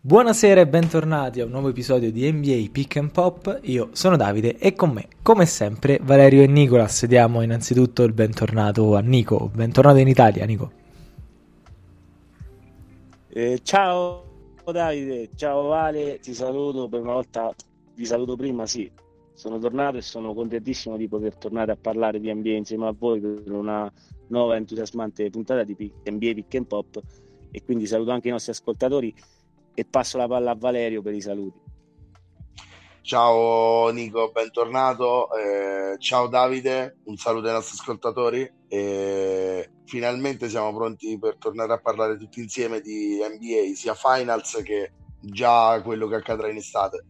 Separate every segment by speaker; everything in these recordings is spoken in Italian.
Speaker 1: Buonasera e bentornati a un nuovo episodio di NBA Pick and Pop. Io sono Davide e con me, come sempre, Valerio e Nicolas. Diamo innanzitutto il bentornato a Nico. Bentornato in Italia, Nico.
Speaker 2: Eh, ciao Davide, ciao Vale, ti saluto per una volta, vi saluto prima, sì, sono tornato e sono contentissimo di poter tornare a parlare di NBA insieme a voi per una nuova entusiasmante puntata di NBA Pick and Pop e quindi saluto anche i nostri ascoltatori e passo la palla a Valerio per i saluti.
Speaker 3: Ciao Nico, bentornato. Eh, ciao Davide, un saluto ai nostri ascoltatori. E finalmente siamo pronti per tornare a parlare tutti insieme di NBA, sia Finals che già quello che accadrà in estate.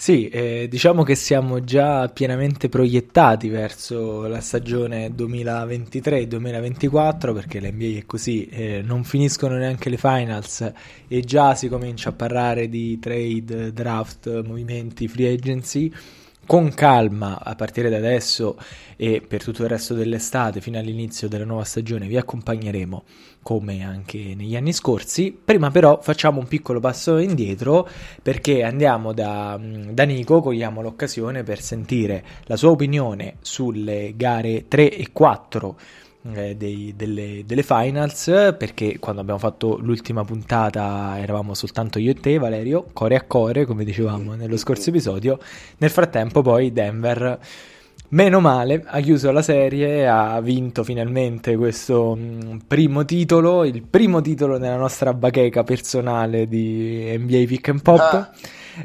Speaker 1: Sì, eh, diciamo che siamo già pienamente proiettati verso la stagione 2023-2024 perché l'NBA è così, eh, non finiscono neanche le finals e già si comincia a parlare di trade, draft, movimenti, free agency con calma a partire da adesso e per tutto il resto dell'estate fino all'inizio della nuova stagione vi accompagneremo come anche negli anni scorsi. Prima però facciamo un piccolo passo indietro perché andiamo da, da Nico, cogliamo l'occasione per sentire la sua opinione sulle gare 3 e 4 eh, dei, delle, delle, finals perché quando abbiamo fatto l'ultima puntata eravamo soltanto io e te Valerio, core a core come dicevamo nello scorso episodio nel frattempo poi Denver Meno male, ha chiuso la serie, ha vinto finalmente questo mh, primo titolo, il primo titolo nella nostra bacheca personale di NBA Pick and Pop. Ah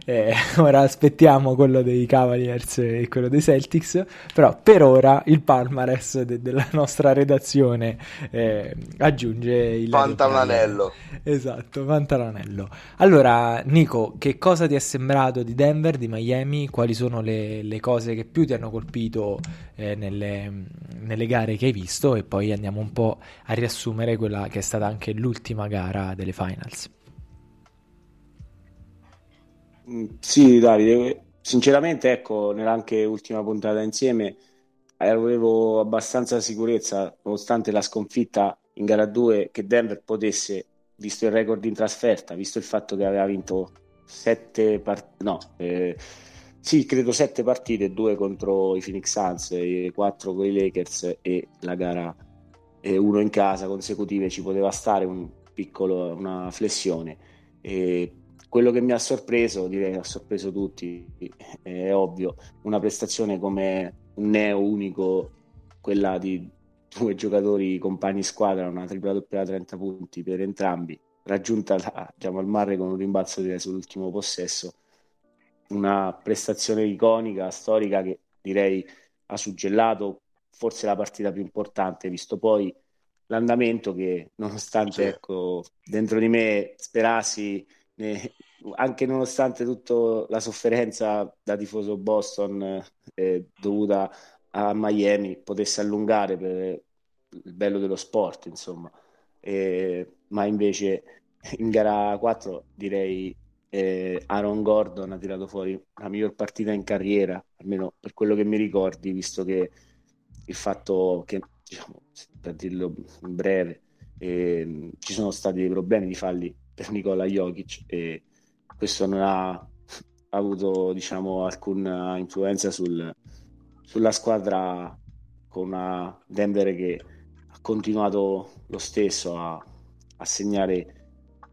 Speaker 1: eh, ora aspettiamo quello dei Cavaliers e quello dei Celtics, però per ora il palmarès de- della nostra redazione eh, aggiunge il...
Speaker 3: Vanta un anello.
Speaker 1: Esatto, vanta l'anello. Allora, Nico, che cosa ti è sembrato di Denver, di Miami? Quali sono le, le cose che più ti hanno colpito eh, nelle, nelle gare che hai visto? E poi andiamo un po' a riassumere quella che è stata anche l'ultima gara delle finals.
Speaker 2: Mm, sì, Davide, sinceramente, ecco, nell'anche ultima puntata insieme avevo abbastanza sicurezza, nonostante la sconfitta in gara 2, che Denver potesse, visto il record in trasferta, visto il fatto che aveva vinto sette partite, no, eh, sì, credo sette partite, due contro i Phoenix Suns, quattro con i Lakers e la gara eh, uno in casa consecutive ci poteva stare un piccolo, una flessione. E quello che mi ha sorpreso, direi che ha sorpreso tutti, è ovvio, una prestazione come un neo unico, quella di due giocatori compagni squadra, una tripla doppia da 30 punti per entrambi, raggiunta da, diciamo, al mare con un rimbalzo direi sull'ultimo possesso, una prestazione iconica, storica che direi ha suggellato forse la partita più importante, visto poi l'andamento che nonostante sì. ecco, dentro di me sperassi anche nonostante tutta la sofferenza da tifoso Boston eh, dovuta a Miami potesse allungare per il bello dello sport, insomma. Eh, ma invece in gara 4 direi eh, Aaron Gordon ha tirato fuori la miglior partita in carriera, almeno per quello che mi ricordi, visto che il fatto che, diciamo, per dirlo in breve, eh, ci sono stati dei problemi di falli per Nicola Jokic e questo non ha avuto diciamo alcuna influenza sul, sulla squadra con una Denver che ha continuato lo stesso a, a segnare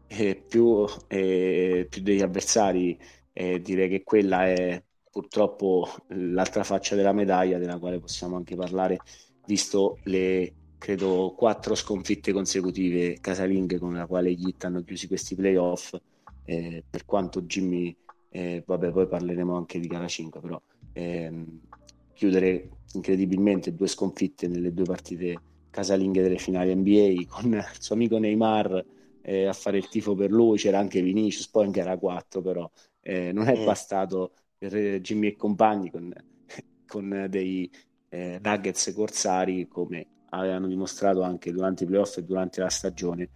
Speaker 2: eh, più, eh, più, degli avversari. E direi che quella è purtroppo l'altra faccia della medaglia della quale possiamo anche parlare visto le credo quattro sconfitte consecutive casalinghe con la quale gli Heat hanno chiuso questi playoff eh, per quanto Jimmy eh, vabbè poi parleremo anche di gara 5 però ehm, chiudere incredibilmente due sconfitte nelle due partite casalinghe delle finali NBA con il suo amico Neymar eh, a fare il tifo per lui c'era anche Vinicius poi in gara 4 però eh, non è mm. bastato per Jimmy e compagni con, con dei eh, Nuggets corsari come avevano dimostrato anche durante i playoff e durante la stagione,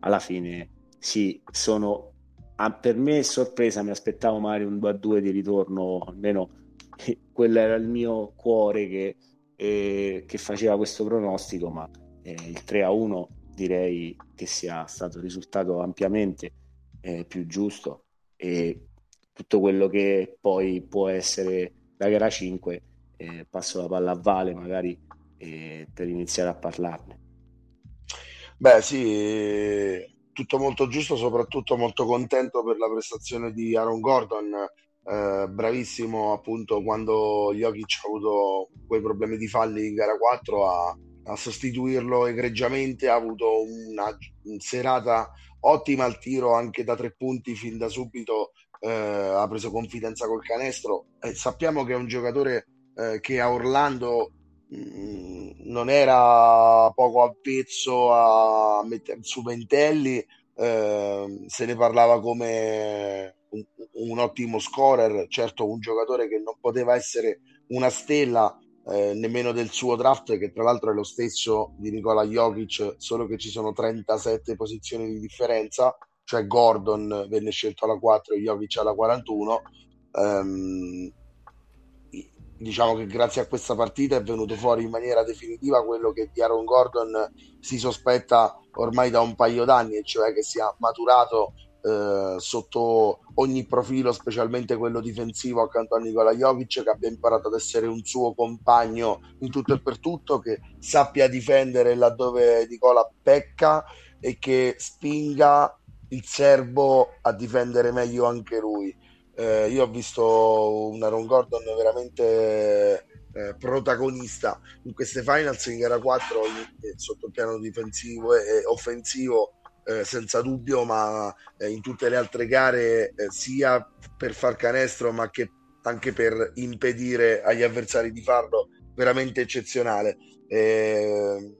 Speaker 2: alla fine sì, sono a, per me sorpresa, mi aspettavo magari un 2-2 di ritorno, almeno quello era il mio cuore che, eh, che faceva questo pronostico, ma eh, il 3-1 direi che sia stato risultato ampiamente eh, più giusto e tutto quello che poi può essere la gara 5 eh, passo la palla a Vale magari eh, per iniziare a parlarne.
Speaker 3: Beh sì tutto molto giusto soprattutto molto contento per la prestazione di Aaron Gordon. Eh, bravissimo appunto quando Jokic ha avuto quei problemi di falli in gara 4 a, a sostituirlo egregiamente ha avuto una serata ottima al tiro anche da tre punti fin da subito eh, ha preso confidenza col canestro. E sappiamo che è un giocatore eh, che a Orlando non era poco avvezzo a mettere su ventelli eh, se ne parlava come un, un, ottimo scorer certo un giocatore che non poteva essere una stella eh, nemmeno del suo draft che tra l'altro è lo stesso di Nicola Jokic solo che ci sono 37 posizioni di differenza cioè Gordon venne scelto alla 4 e Jokic alla 41 um, diciamo che grazie a questa partita è venuto fuori in maniera definitiva quello che di Aaron Gordon si sospetta ormai da un paio d'anni, e cioè che sia maturato eh, sotto ogni profilo, specialmente quello difensivo accanto a Nikola Jovic, che abbia imparato ad essere un suo compagno in tutto e per tutto, che sappia difendere laddove Nicola pecca e che spinga il serbo a difendere meglio anche lui. Eh, io ho visto un Aaron Gordon veramente eh, protagonista in queste finals in gara 4 eh, sotto il piano difensivo e, offensivo eh, senza dubbio, ma eh, in tutte le altre gare, eh, sia per far canestro, ma che anche per impedire agli avversari di farlo, veramente eccezionale. Eh,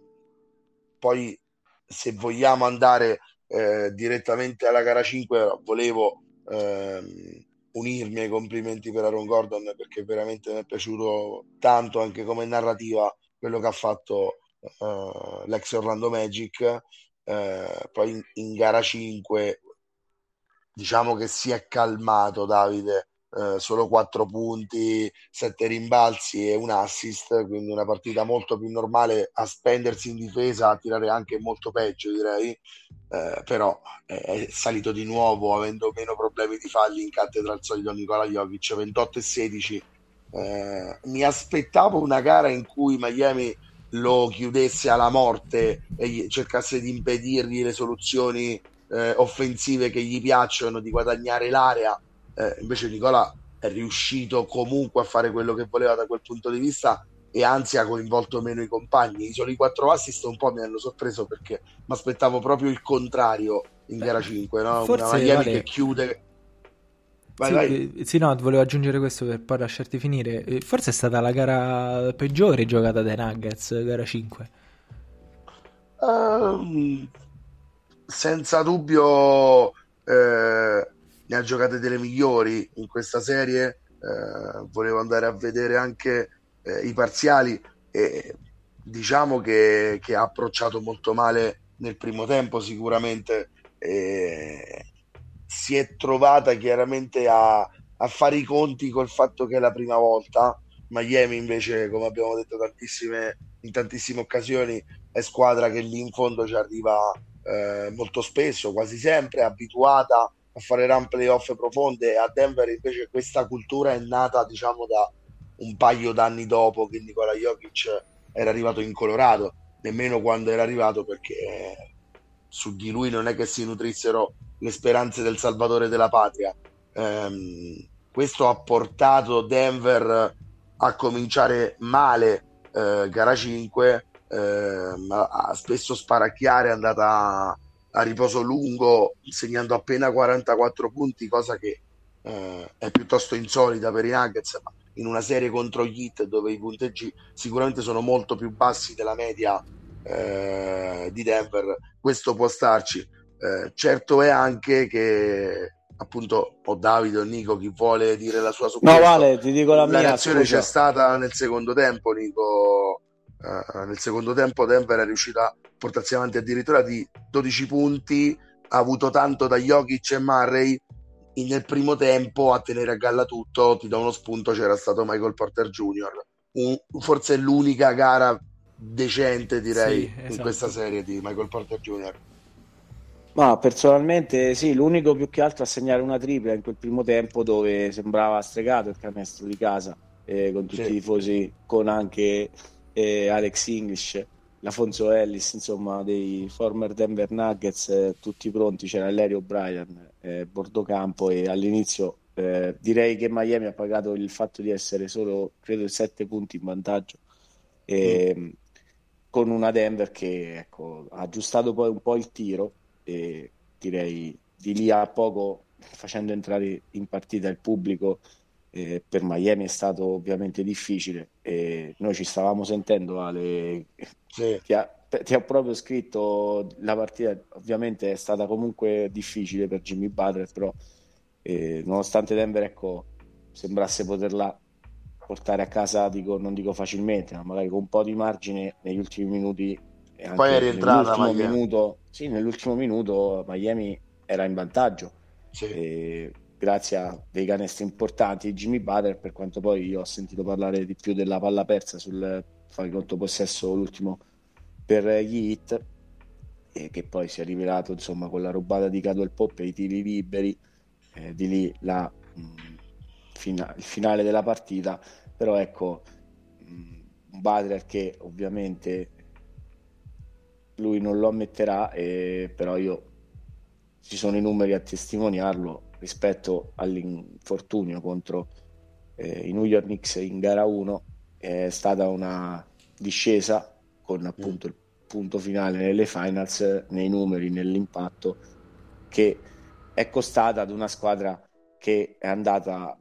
Speaker 3: poi, se vogliamo andare eh, direttamente alla gara 5, volevo ehm, unirmi ai complimenti per Aaron Gordon perché veramente mi è piaciuto tanto anche come narrativa quello che ha fatto uh, l'ex Orlando Magic eh, poi in, in, gara 5 diciamo che si è calmato Davide eh, solo 4 punti 7 rimbalzi e un assist quindi una partita molto più normale a spendersi in difesa a tirare anche molto peggio direi eh, però è salito di nuovo avendo meno problemi di falli in cattedra al solito Nicola Jovic 28 e 16 eh, mi aspettavo una gara in cui Miami lo chiudesse alla morte e cercasse di impedirgli le soluzioni eh, offensive che gli piacciono, di guadagnare l'area. Eh, invece Nicola è riuscito comunque a fare quello che voleva da quel punto di vista e anzi ha coinvolto meno i compagni. I soli quattro assist un po' mi hanno sorpreso perché mi aspettavo proprio il contrario in gara 5, no?
Speaker 1: Forse,
Speaker 3: una Miami
Speaker 1: vale...
Speaker 3: che chiude
Speaker 1: Vai, sì, vai. Eh, sì, no, volevo aggiungere questo per poi lasciarti finire. Eh, forse è stata la gara peggiore giocata dai Nuggets, gara 5.
Speaker 3: Um, ehm, senza dubbio eh, ne ha giocate delle migliori in questa serie. Eh, volevo andare a vedere anche eh, i parziali e diciamo che, che, ha approcciato molto male nel primo tempo sicuramente. E si è trovata chiaramente a, a fare i conti col fatto che è la prima volta. Miami invece, come abbiamo detto tantissime, in tantissime occasioni, è squadra che lì in fondo ci arriva eh, molto spesso, quasi sempre, abituata a fare run playoff profonde. A Denver invece questa cultura è nata, diciamo, da un paio d'anni dopo che Nicola Jokic era arrivato in Colorado, nemmeno quando era arrivato perché su di lui non è che si nutrissero le speranze del salvatore della patria. Um, questo ha portato Denver a cominciare male eh, gara 5, eh, a spesso sparacchiare, è andata a, riposo lungo, segnando appena 44 punti, cosa che eh, è piuttosto insolita per i Nuggets, ma in una serie contro gli Heat dove i punteggi sicuramente sono molto più bassi della media eh, di Denver, questo può starci. Eh, certo è anche che appunto o Davide o Nico chi vuole dire la sua su
Speaker 2: no vale ti dico la, la mia
Speaker 3: reazione c'è stata nel secondo tempo Nico uh, nel secondo tempo Denver è riuscita a portarsi avanti addirittura di 12 punti ha avuto tanto da Jokic e Murray nel primo tempo a tenere a galla tutto ti do uno spunto c'era stato Michael Porter Jr un, forse l'unica gara decente direi sì, esatto. in questa serie di Michael Porter Jr
Speaker 2: Ma personalmente sì, l'unico più che altro a segnare una tripla in quel primo tempo dove sembrava stregato il canestro di casa eh, con tutti sì. i tifosi, con anche eh, Alex English, l'Afonso Ellis, insomma dei former Denver Nuggets, eh, tutti pronti, c'era Larry O'Brien, eh, Bordocampo e all'inizio eh, direi che Miami ha pagato il fatto di essere solo, credo, 7 punti in vantaggio. E, mm. Con una Denver che ecco, ha aggiustato poi un po' il tiro e direi di lì a poco facendo entrare in partita il pubblico eh, per Miami è stato ovviamente difficile e noi ci stavamo sentendo Ale sì. ti, ha, ti, ha, proprio scritto la partita ovviamente è stata comunque difficile per Jimmy Butler però eh, nonostante Denver ecco, sembrasse poterla portare a casa dico, non dico facilmente ma magari con un po' di margine negli ultimi minuti
Speaker 3: poi è rientrata
Speaker 2: nell'ultimo minuto, sì, nell'ultimo minuto Miami era in vantaggio sì. Grazie a dei canestri importanti di Jimmy Butler per quanto poi io ho sentito parlare di più della palla persa sul fare conto possesso l'ultimo per gli hit e che poi si è rivelato insomma con la rubata di Cadwell Pop e i tiri liberi eh, di lì la, mh, mm, fina- il finale della partita. Però ecco mh, mm, un Butler che ovviamente lui non lo ammetterà, eh, però io ci sono i numeri a testimoniarlo rispetto all'infortunio contro eh, i New York Knicks in gara 1 è stata una discesa con appunto il punto finale nelle finals nei numeri, nell'impatto che è costata ad una squadra che è andata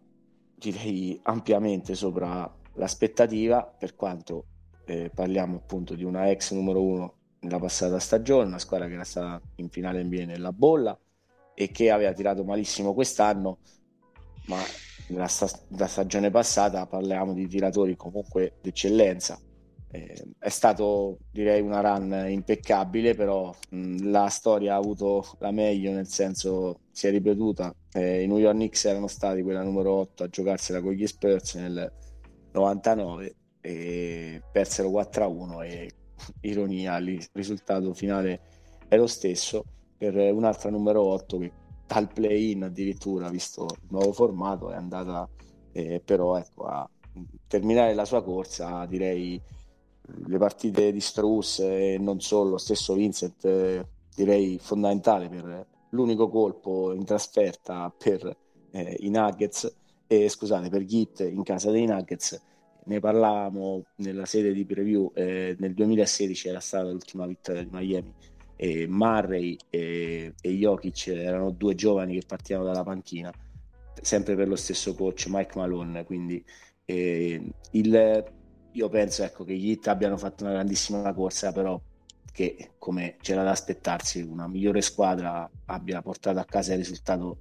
Speaker 2: direi ampiamente sopra l'aspettativa per quanto eh, parliamo appunto di una ex numero 1 nella passata stagione, una squadra che era stata in finale NBA nella bolla e che aveva tirato malissimo quest'anno, ma nella, sta- stagione passata parliamo di tiratori comunque d'eccellenza. Eh, è stato direi una run impeccabile, però mh, la storia ha avuto la meglio, nel senso si è ripetuta. Eh, I New York Knicks erano stati quella numero 8 a giocarsela con gli Spurs nel 99 e persero 4-1 e ironia, il risultato finale è lo stesso per un'altra numero 8 che dal play-in addirittura, visto il nuovo formato, è andata eh, però ecco, a terminare la sua corsa, direi le partite di Strauss e non solo, stesso Vincent, eh, direi fondamentale per l'unico colpo in trasferta per eh, i Nuggets, eh, scusate, per Git in casa dei Nuggets ne parlavamo nella sede di preview, eh, nel 2016 era stata l'ultima vittoria di Miami e Murray e, e Jokic erano due giovani che partivano dalla panchina, sempre per lo stesso coach Mike Malone, quindi eh, il, io penso ecco, che gli Heat abbiano fatto una grandissima corsa, però che come c'era da aspettarsi una migliore squadra abbia portato a casa il risultato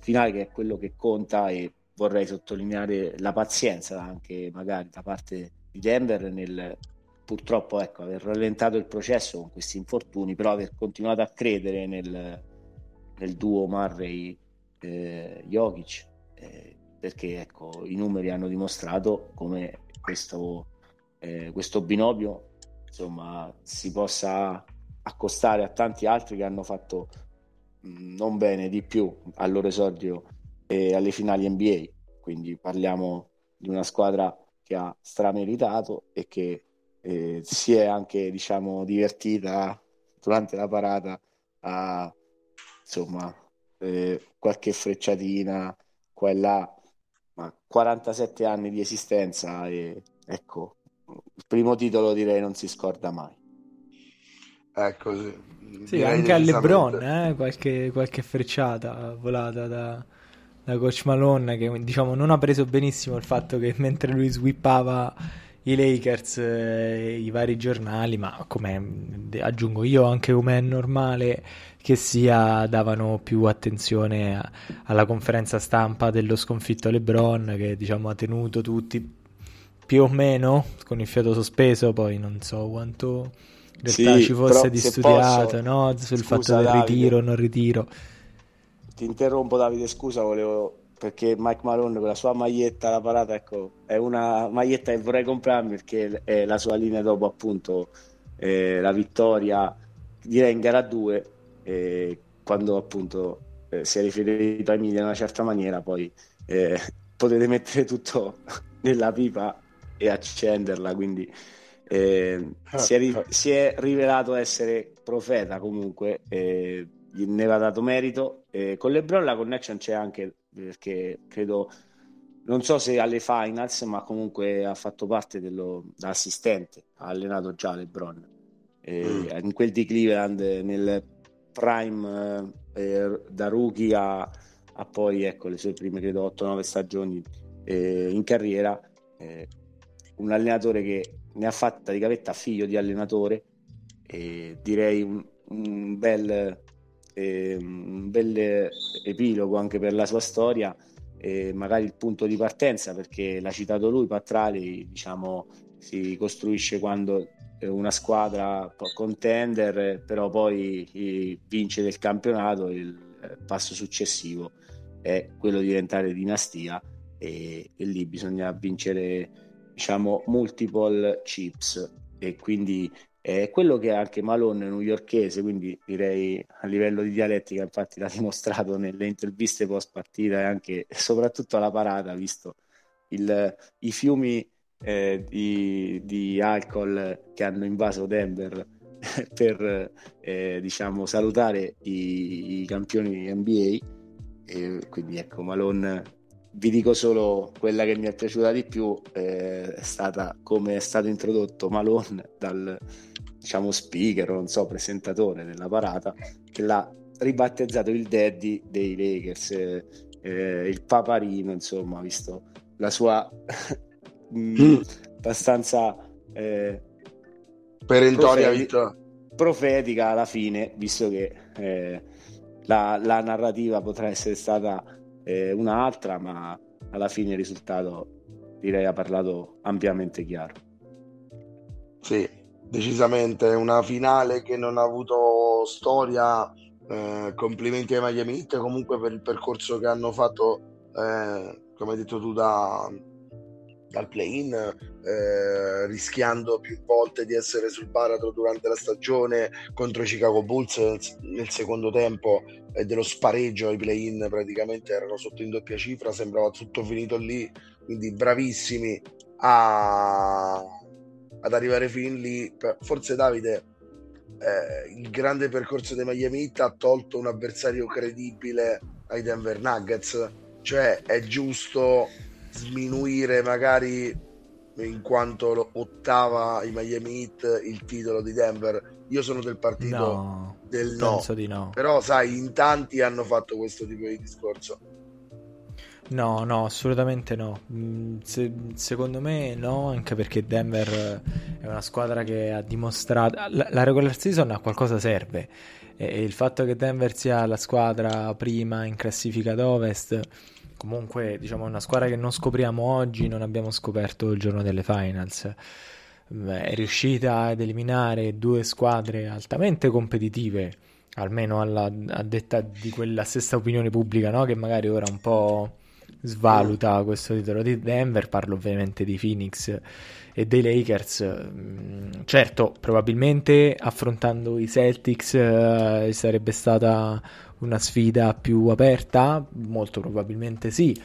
Speaker 2: finale che è quello che conta e vorrei sottolineare la pazienza anche magari da parte di Denver nel purtroppo ecco, aver rallentato il processo con questi infortuni, però aver continuato a credere nel, nel duo Murray eh, Jokic eh, perché ecco, i numeri hanno dimostrato come questo, eh, questo binomio insomma, si possa accostare a tanti altri che hanno fatto mh, non bene di più al loro esordio e alle finali NBA. Quindi parliamo di una squadra che ha strameritato e che eh, si è anche diciamo divertita durante la parata a insomma eh, qualche frecciatina qua e là ma 47 anni di esistenza e ecco il primo titolo direi non si scorda mai.
Speaker 3: Ecco sì,
Speaker 1: sì anche a Lebron eh, qualche, qualche frecciata volata da da coach Malone che diciamo non ha preso benissimo il fatto che mentre lui swippava i Lakers eh, i vari giornali ma come aggiungo io anche come è normale che sia davano più attenzione a, alla conferenza stampa dello sconfitto LeBron che diciamo ha tenuto tutti più o meno con il fiato sospeso poi non so quanto in realtà sì, ci fosse di studiato no? sul Scusa, fatto del Davide. ritiro non ritiro
Speaker 2: ti interrompo Davide, scusa, volevo perché Mike Malone con la sua maglietta la parata ecco è una maglietta che vorrei comprarmi perché è la sua linea dopo appunto eh, la vittoria direi in gara 2 e quando appunto eh, si è riferito a Emilia in una certa maniera, poi eh, potete mettere tutto nella pipa e accenderla, quindi eh, si, è si, è rivelato essere profeta comunque, eh, ne va dato merito. Eh, con LeBron la connection c'è anche perché credo, non so se alle finals, ma comunque ha fatto parte dello, da assistente, ha allenato già LeBron. Mm. In quel di Cleveland nel prime eh, da rookie a, a, poi ecco, le sue prime credo 8-9 stagioni eh, in carriera eh, un allenatore che ne ha fatta di gavetta figlio di allenatore direi un, un, bel, eh, un bel epilogo anche per la sua storia e magari il punto di partenza perché l'ha citato lui Patrali diciamo si costruisce quando una squadra contender, però poi vince del campionato, il eh, passo successivo è quello di diventare dinastia e, e lì bisogna vincere diciamo multiple chips e quindi è quello che è anche Malone newyorchese, quindi direi a livello di dialettica, infatti l'ha dimostrato nelle interviste post partita e anche soprattutto alla parata, visto il, i fiumi eh, di, di, alcol che hanno invaso Denver per eh, diciamo salutare i, i campioni NBA e quindi ecco Malone vi dico solo quella che mi è piaciuta di più eh, è stata come è stato introdotto Malone dal diciamo speaker non so presentatore della parata che l'ha ribattezzato il daddy dei Lakers eh, il paparino insomma visto la sua mm. abbastanza eh,
Speaker 3: perentoria profetica,
Speaker 2: profetica alla fine, visto che eh, la, la, narrativa potrà essere stata eh, un'altra, ma alla fine il risultato direi ha parlato ampiamente chiaro.
Speaker 3: Sì, decisamente una finale che non ha avuto storia. Eh, complimenti ai Miami Heat comunque per il percorso che hanno fatto, eh, come hai detto tu, da, dal play-in, eh, rischiando più volte di essere sul baratro durante la stagione contro i Chicago Bulls nel secondo tempo e dello spareggio ai play-in praticamente erano sotto in doppia cifra, sembrava tutto finito lì, quindi bravissimi a, ad arrivare fin lì. Forse Davide eh, il grande percorso dei Miami Heat ha tolto un avversario credibile ai Denver Nuggets, cioè è giusto sminuire magari in quanto ottava i Miami Heat il titolo di Denver. Io sono del partito no, del no.
Speaker 1: No.
Speaker 3: Però sai, in tanti hanno fatto questo tipo di discorso.
Speaker 1: No, no, assolutamente no. Mm, se, secondo me no, anche perché Denver è una squadra che ha dimostrato... La, la regular season a qualcosa serve. E il fatto che Denver sia la squadra prima in classifica d'Ovest comunque diciamo una squadra che non scopriamo oggi, non abbiamo scoperto il giorno delle finals. È riuscita ad eliminare due squadre altamente competitive, almeno alla, a detta di quella stessa opinione pubblica, no? che magari ora un po' svaluta questo titolo di Denver. Parlo ovviamente di Phoenix e dei Lakers. Mm, certo, probabilmente affrontando i Celtics eh, sarebbe stata una sfida più aperta? Molto probabilmente sì.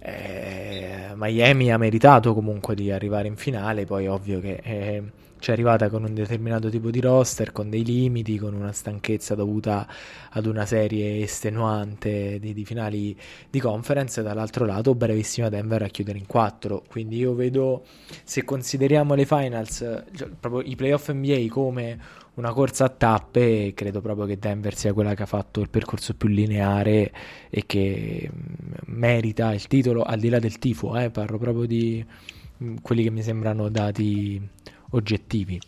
Speaker 1: Eh, Miami ha meritato comunque di arrivare in finale, poi ovvio che eh, ci è arrivata con un determinato tipo di roster, con dei limiti, con una stanchezza dovuta ad una serie estenuante di, di finali di conference, dall'altro lato bravissima Denver a chiudere in 4, quindi io vedo, se consideriamo le finals, cioè, proprio i playoff NBA come una corsa a tappe, credo proprio che Denver sia quella che ha fatto il percorso più lineare e che mm, merita il titolo al di là del tifo, eh, parlo proprio di mm, quelli che mi sembrano dati oggettivi.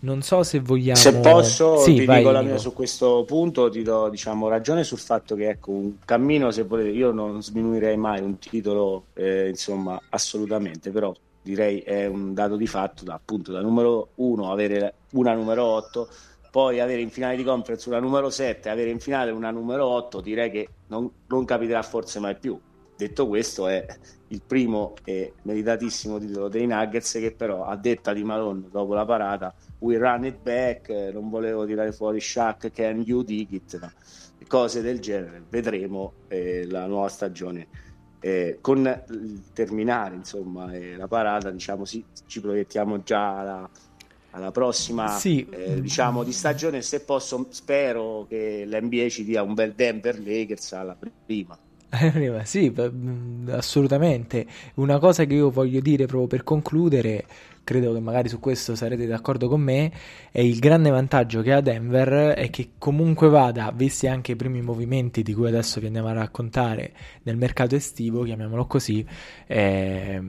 Speaker 1: Non so se vogliamo.
Speaker 2: Se posso, sì, ti vai, dico la mia su questo punto, ti do diciamo, ragione sul fatto che ecco, un cammino, se volete, io non sminuirei mai un titolo, eh, insomma, assolutamente, però direi è un dato di fatto da, appunto da numero 1 avere una numero 8 poi avere in finale di conference una numero 7 avere in finale una numero 8 direi che non, non capiterà forse mai più detto questo è il primo e meritatissimo titolo dei Nuggets che però a detta di Malone dopo la parata we run it back, non volevo tirare fuori Shaq, can you dig it, no. cose del genere, vedremo eh, la nuova stagione. Eh, con il terminare insomma eh, la parata diciamo sì, ci proiettiamo già alla, alla prossima sì. eh, diciamo di stagione se posso spero che l'NBA ci dia un bel Denver Lakers alla prima
Speaker 1: sì, assolutamente. Una cosa che io voglio dire proprio per concludere credo che magari su questo sarete d'accordo con me, è il grande vantaggio che ha Denver è che comunque vada, visti anche i primi movimenti di cui adesso vi andiamo a raccontare nel mercato estivo, chiamiamolo così, eh,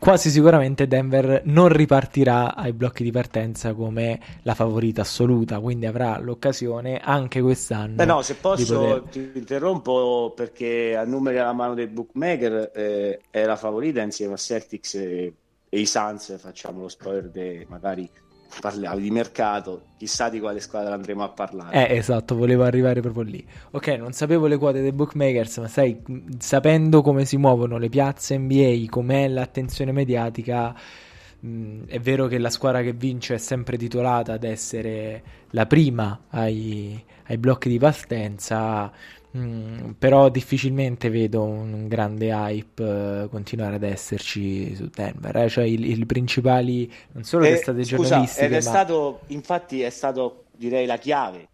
Speaker 1: quasi sicuramente Denver non ripartirà ai blocchi di partenza come la favorita assoluta, quindi avrà l'occasione anche quest'anno.
Speaker 2: Beh no, se posso poter... ti interrompo perché a numeri alla mano dei bookmaker eh, è la favorita insieme a Celtics e e i Suns facciamo lo spoiler de, magari parliamo di mercato, chissà di quale squadra andremo a parlare.
Speaker 1: Eh, esatto, volevo arrivare proprio lì. Ok, non sapevo le quote dei bookmakers, ma sai, sapendo come si muovono le piazze NBA, com'è l'attenzione mediatica, mh, è vero che la squadra che vince è sempre titolata ad essere la prima ai, ai blocchi di partenza Mm, però difficilmente vedo un grande hype uh, continuare ad esserci su Denver, eh? cioè i, principali non solo eh, testate giornalistiche,
Speaker 2: ed è
Speaker 1: ma...
Speaker 2: stato, infatti è stato direi la chiave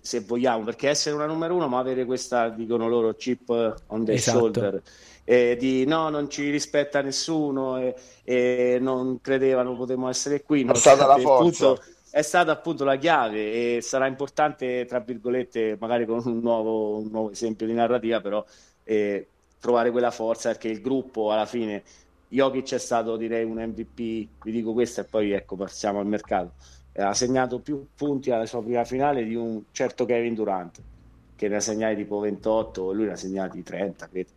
Speaker 2: se vogliamo, perché essere una numero uno ma avere questa, dicono loro, chip on the esatto. shoulder eh, di no, non ci rispetta nessuno e, e non credevano potevamo essere qui.
Speaker 3: È stata la forza. Punto,
Speaker 2: è stata appunto la chiave e sarà importante, tra virgolette, magari con un nuovo, un nuovo esempio di narrativa, però eh, trovare quella forza perché il gruppo alla fine, Jokic è stato direi un MVP, vi dico questo e poi ecco passiamo al mercato, eh, ha segnato più punti alla sua prima finale di un certo Kevin Durant, che ne ha segnati tipo 28, lui ne ha segnati 30, credo.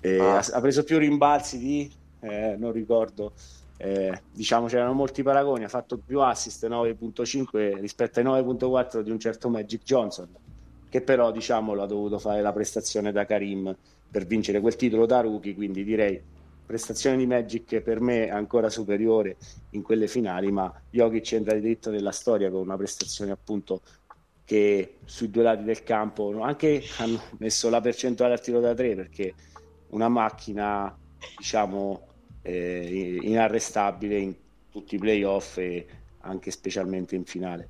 Speaker 2: Eh, ah. ha, ha, preso più rimbalzi di, eh, non ricordo, eh, diciamo c'erano molti paragoni, ha fatto più assist 9.5 rispetto ai 9.4 di un certo Magic Johnson, che però diciamo ha dovuto fare la prestazione da Karim per vincere quel titolo da rookie, quindi direi prestazione di Magic per me ancora superiore in quelle finali, ma Jokic entra di dritto nella storia con una prestazione appunto che sui due lati del campo anche hanno messo la percentuale al tiro da tre perché una macchina diciamo eh, inarrestabile in tutti i playoff e anche specialmente in finale.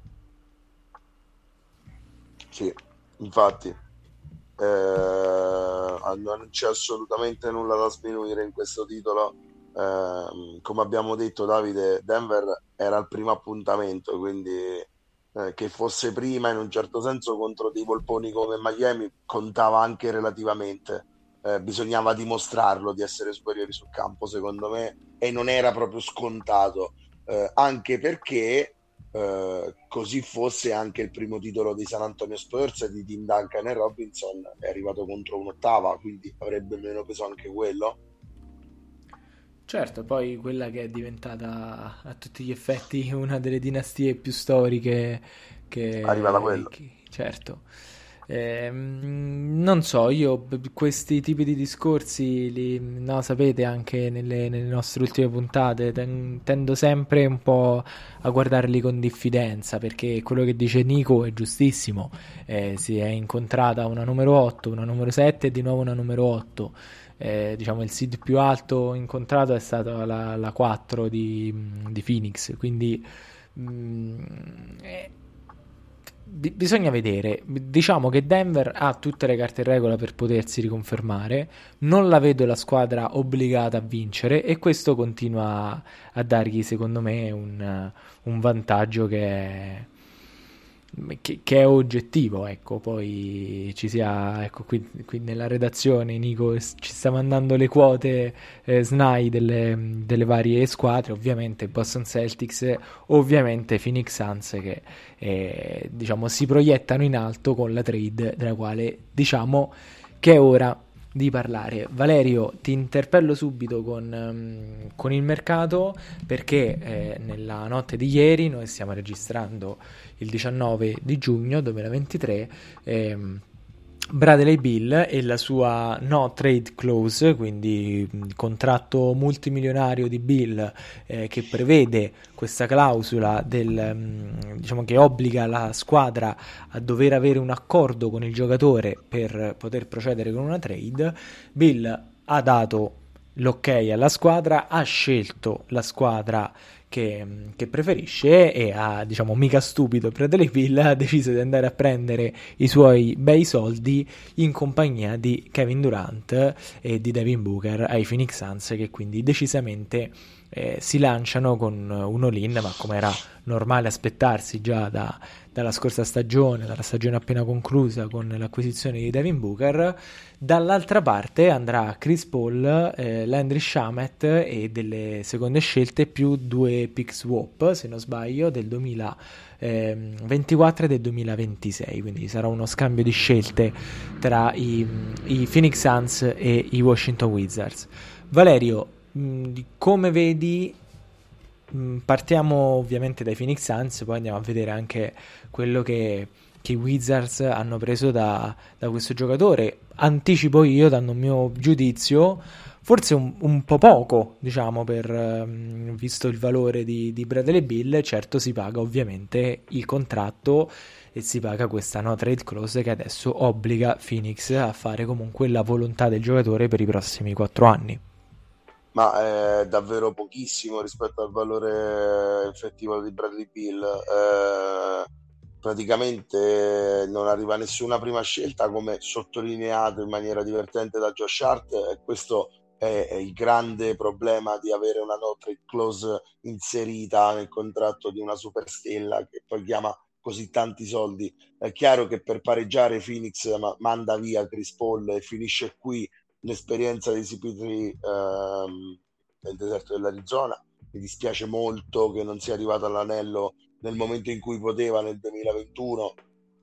Speaker 3: Sì, infatti eh, non c'è assolutamente nulla da sminuire in questo titolo. Eh, come abbiamo detto, Davide, Denver era il primo appuntamento, quindi eh, che fosse prima in un certo senso contro dei volponi come Miami contava anche relativamente eh, bisognava dimostrarlo di essere superiori sul campo, secondo me, e non era proprio scontato, eh, anche perché eh, così fosse anche il primo titolo di San Antonio Spurs di Tim Duncan e Robinson è arrivato contro un'ottava, quindi avrebbe meno peso anche quello.
Speaker 1: Certo, poi quella che è diventata a tutti gli effetti una delle dinastie più storiche che...
Speaker 3: Arriva da quello.
Speaker 1: Che, certo. Eh, non so, io questi tipi di discorsi li, no, sapete anche nelle, nelle, nostre ultime puntate, ten, tendo sempre un po' a guardarli con diffidenza perché quello che dice Nico è giustissimo. Eh, si è incontrata una numero 8, una numero 7 e di nuovo una numero 8. Eh, diciamo il seed più alto incontrato è stata la, la 4 di, di Phoenix, quindi mh, eh, bisogna vedere. Diciamo che Denver ha tutte le carte in regola per potersi riconfermare. Non la vedo la squadra obbligata a vincere e questo continua a dargli, secondo me, un, un vantaggio che è che, che, è oggettivo, ecco, poi ci sia, ecco, qui, qui nella redazione Nico ci sta mandando le quote eh, SNAI delle, delle, varie squadre, ovviamente Boston Celtics, ovviamente Phoenix Suns che eh, diciamo si proiettano in alto con la trade della quale diciamo che è ora di parlare. Valerio, ti interpello subito con, um, con il mercato perché eh, nella notte di ieri noi stiamo registrando il 19 di giugno 2023. Ehm, Bradley Bill e la sua no trade clause, quindi il contratto multimilionario di Bill eh, che prevede questa clausola del, diciamo che obbliga la squadra a dover avere un accordo con il giocatore per poter procedere con una trade. Bill ha dato l'ok alla squadra, ha scelto la squadra che, che, preferisce e ha, diciamo, mica stupido Bradley Bill ha deciso di andare a prendere i suoi bei soldi in compagnia di Kevin Durant e di Devin Booker ai Phoenix Suns che quindi decisamente eh, si lanciano con un all-in ma come era normale aspettarsi già da, dalla scorsa stagione, dalla stagione appena conclusa con l'acquisizione di Devin Booker. Dall'altra parte andrà Chris Paul, eh, Landry Shamet e delle seconde scelte più due pick swap, se non sbaglio, del 2024 e del 2026. Quindi sarà uno scambio di scelte tra i, i Phoenix Suns e i Washington Wizards. Valerio, come vedi partiamo ovviamente dai Phoenix Suns, poi andiamo a vedere anche quello che, che i Wizards hanno preso da, da, questo giocatore. Anticipo io, dando un mio giudizio, forse un, un po' poco, diciamo, per, um, visto il valore di, di Bradley Bill. Certo si paga ovviamente il contratto e si paga questa no trade clause che adesso obbliga Phoenix a fare comunque la volontà del giocatore per i prossimi quattro anni
Speaker 3: ma è davvero pochissimo rispetto al valore effettivo di Bradley Bill. Eh, praticamente non arriva nessuna prima scelta, come sottolineato in maniera divertente da Josh Hart, e questo è, è il grande problema di avere una no trade clause inserita nel contratto di una superstella che poi chiama così tanti soldi. È chiaro che per pareggiare Phoenix manda via Chris Paul e finisce qui l'esperienza di CP3 ehm, nel deserto dell'Arizona. Mi dispiace molto che non sia arrivato all'anello nel momento in cui poteva nel 2021,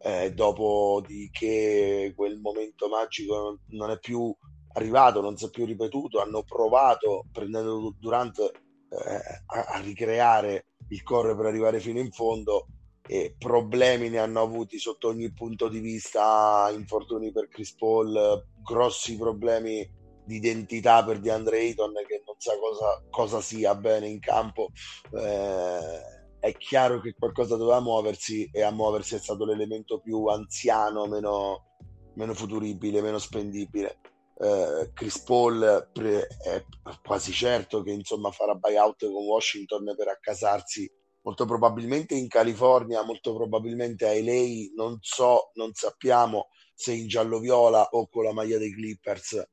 Speaker 3: eh, dopo di che quel momento magico non, è più arrivato, non si è più ripetuto. Hanno provato, prendendo Durant, eh, a, a ricreare il core per arrivare fino in fondo e problemi ne hanno avuti sotto ogni punto di vista, infortuni per Chris Paul, grossi problemi di identità per DeAndre Ayton che non sa cosa, cosa sia bene in campo. Eh, è chiaro che qualcosa doveva muoversi e a muoversi è stato l'elemento più anziano, meno, meno futuribile, meno spendibile. Eh, Chris Paul pre- è quasi certo che insomma farà buyout con Washington per accasarsi molto probabilmente in California, molto probabilmente a LA, non so, non sappiamo se in giallo-viola o con la maglia dei Clippers,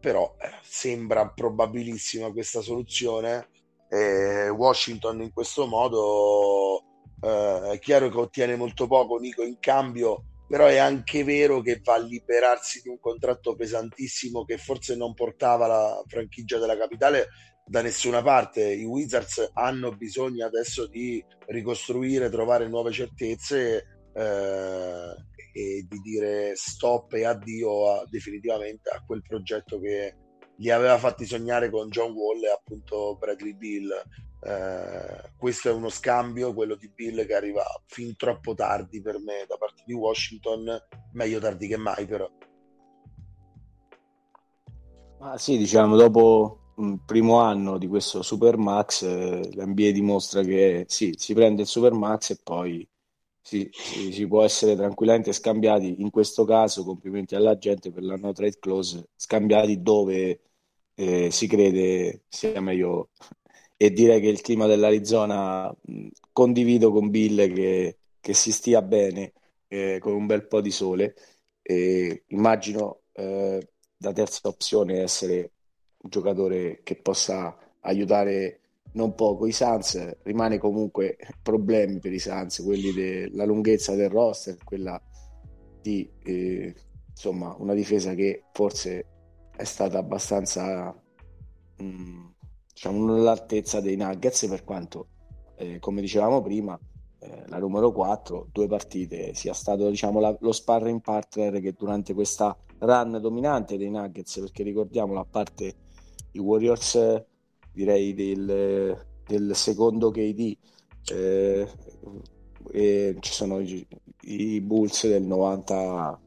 Speaker 3: però eh, sembra probabilissima questa soluzione. Eh, Washington in questo modo eh, è chiaro che ottiene molto poco Nico in cambio, però è anche vero che va a liberarsi di un contratto pesantissimo che forse non portava la franchigia della capitale da nessuna parte. I Wizards hanno bisogno adesso di ricostruire, trovare nuove certezze eh, e di dire stop e addio a, definitivamente a quel progetto che li aveva fatti sognare con John Wall e appunto Bradley Bill. Eh, questo è uno scambio, quello di Bill che arriva fin troppo tardi per me da parte di Washington, meglio tardi che mai però.
Speaker 2: Ma sì, diciamo, dopo primo anno di questo Supermax, eh, l'NBA dimostra che sì, si prende il Supermax e poi si, si, si, può essere tranquillamente scambiati. In questo caso, complimenti alla gente per la no trade clause, scambiati dove eh, si crede sia meglio. E direi che il clima dell'Arizona mh, condivido con Bill che, che si stia bene eh, con un bel po' di sole. E immagino eh, la terza opzione essere giocatore che possa aiutare non poco i Suns, rimane comunque problemi per i Suns, quelli della lunghezza del roster, quella di eh, insomma una difesa che forse è stata abbastanza mh, mm, diciamo all'altezza dei Nuggets per quanto eh, come dicevamo prima eh, la numero 4 due partite sia stato diciamo la, lo sparring partner che durante questa run dominante dei Nuggets perché ricordiamolo a parte i Warriors direi del, del secondo KD eh, e ci sono i, i, Bulls del 90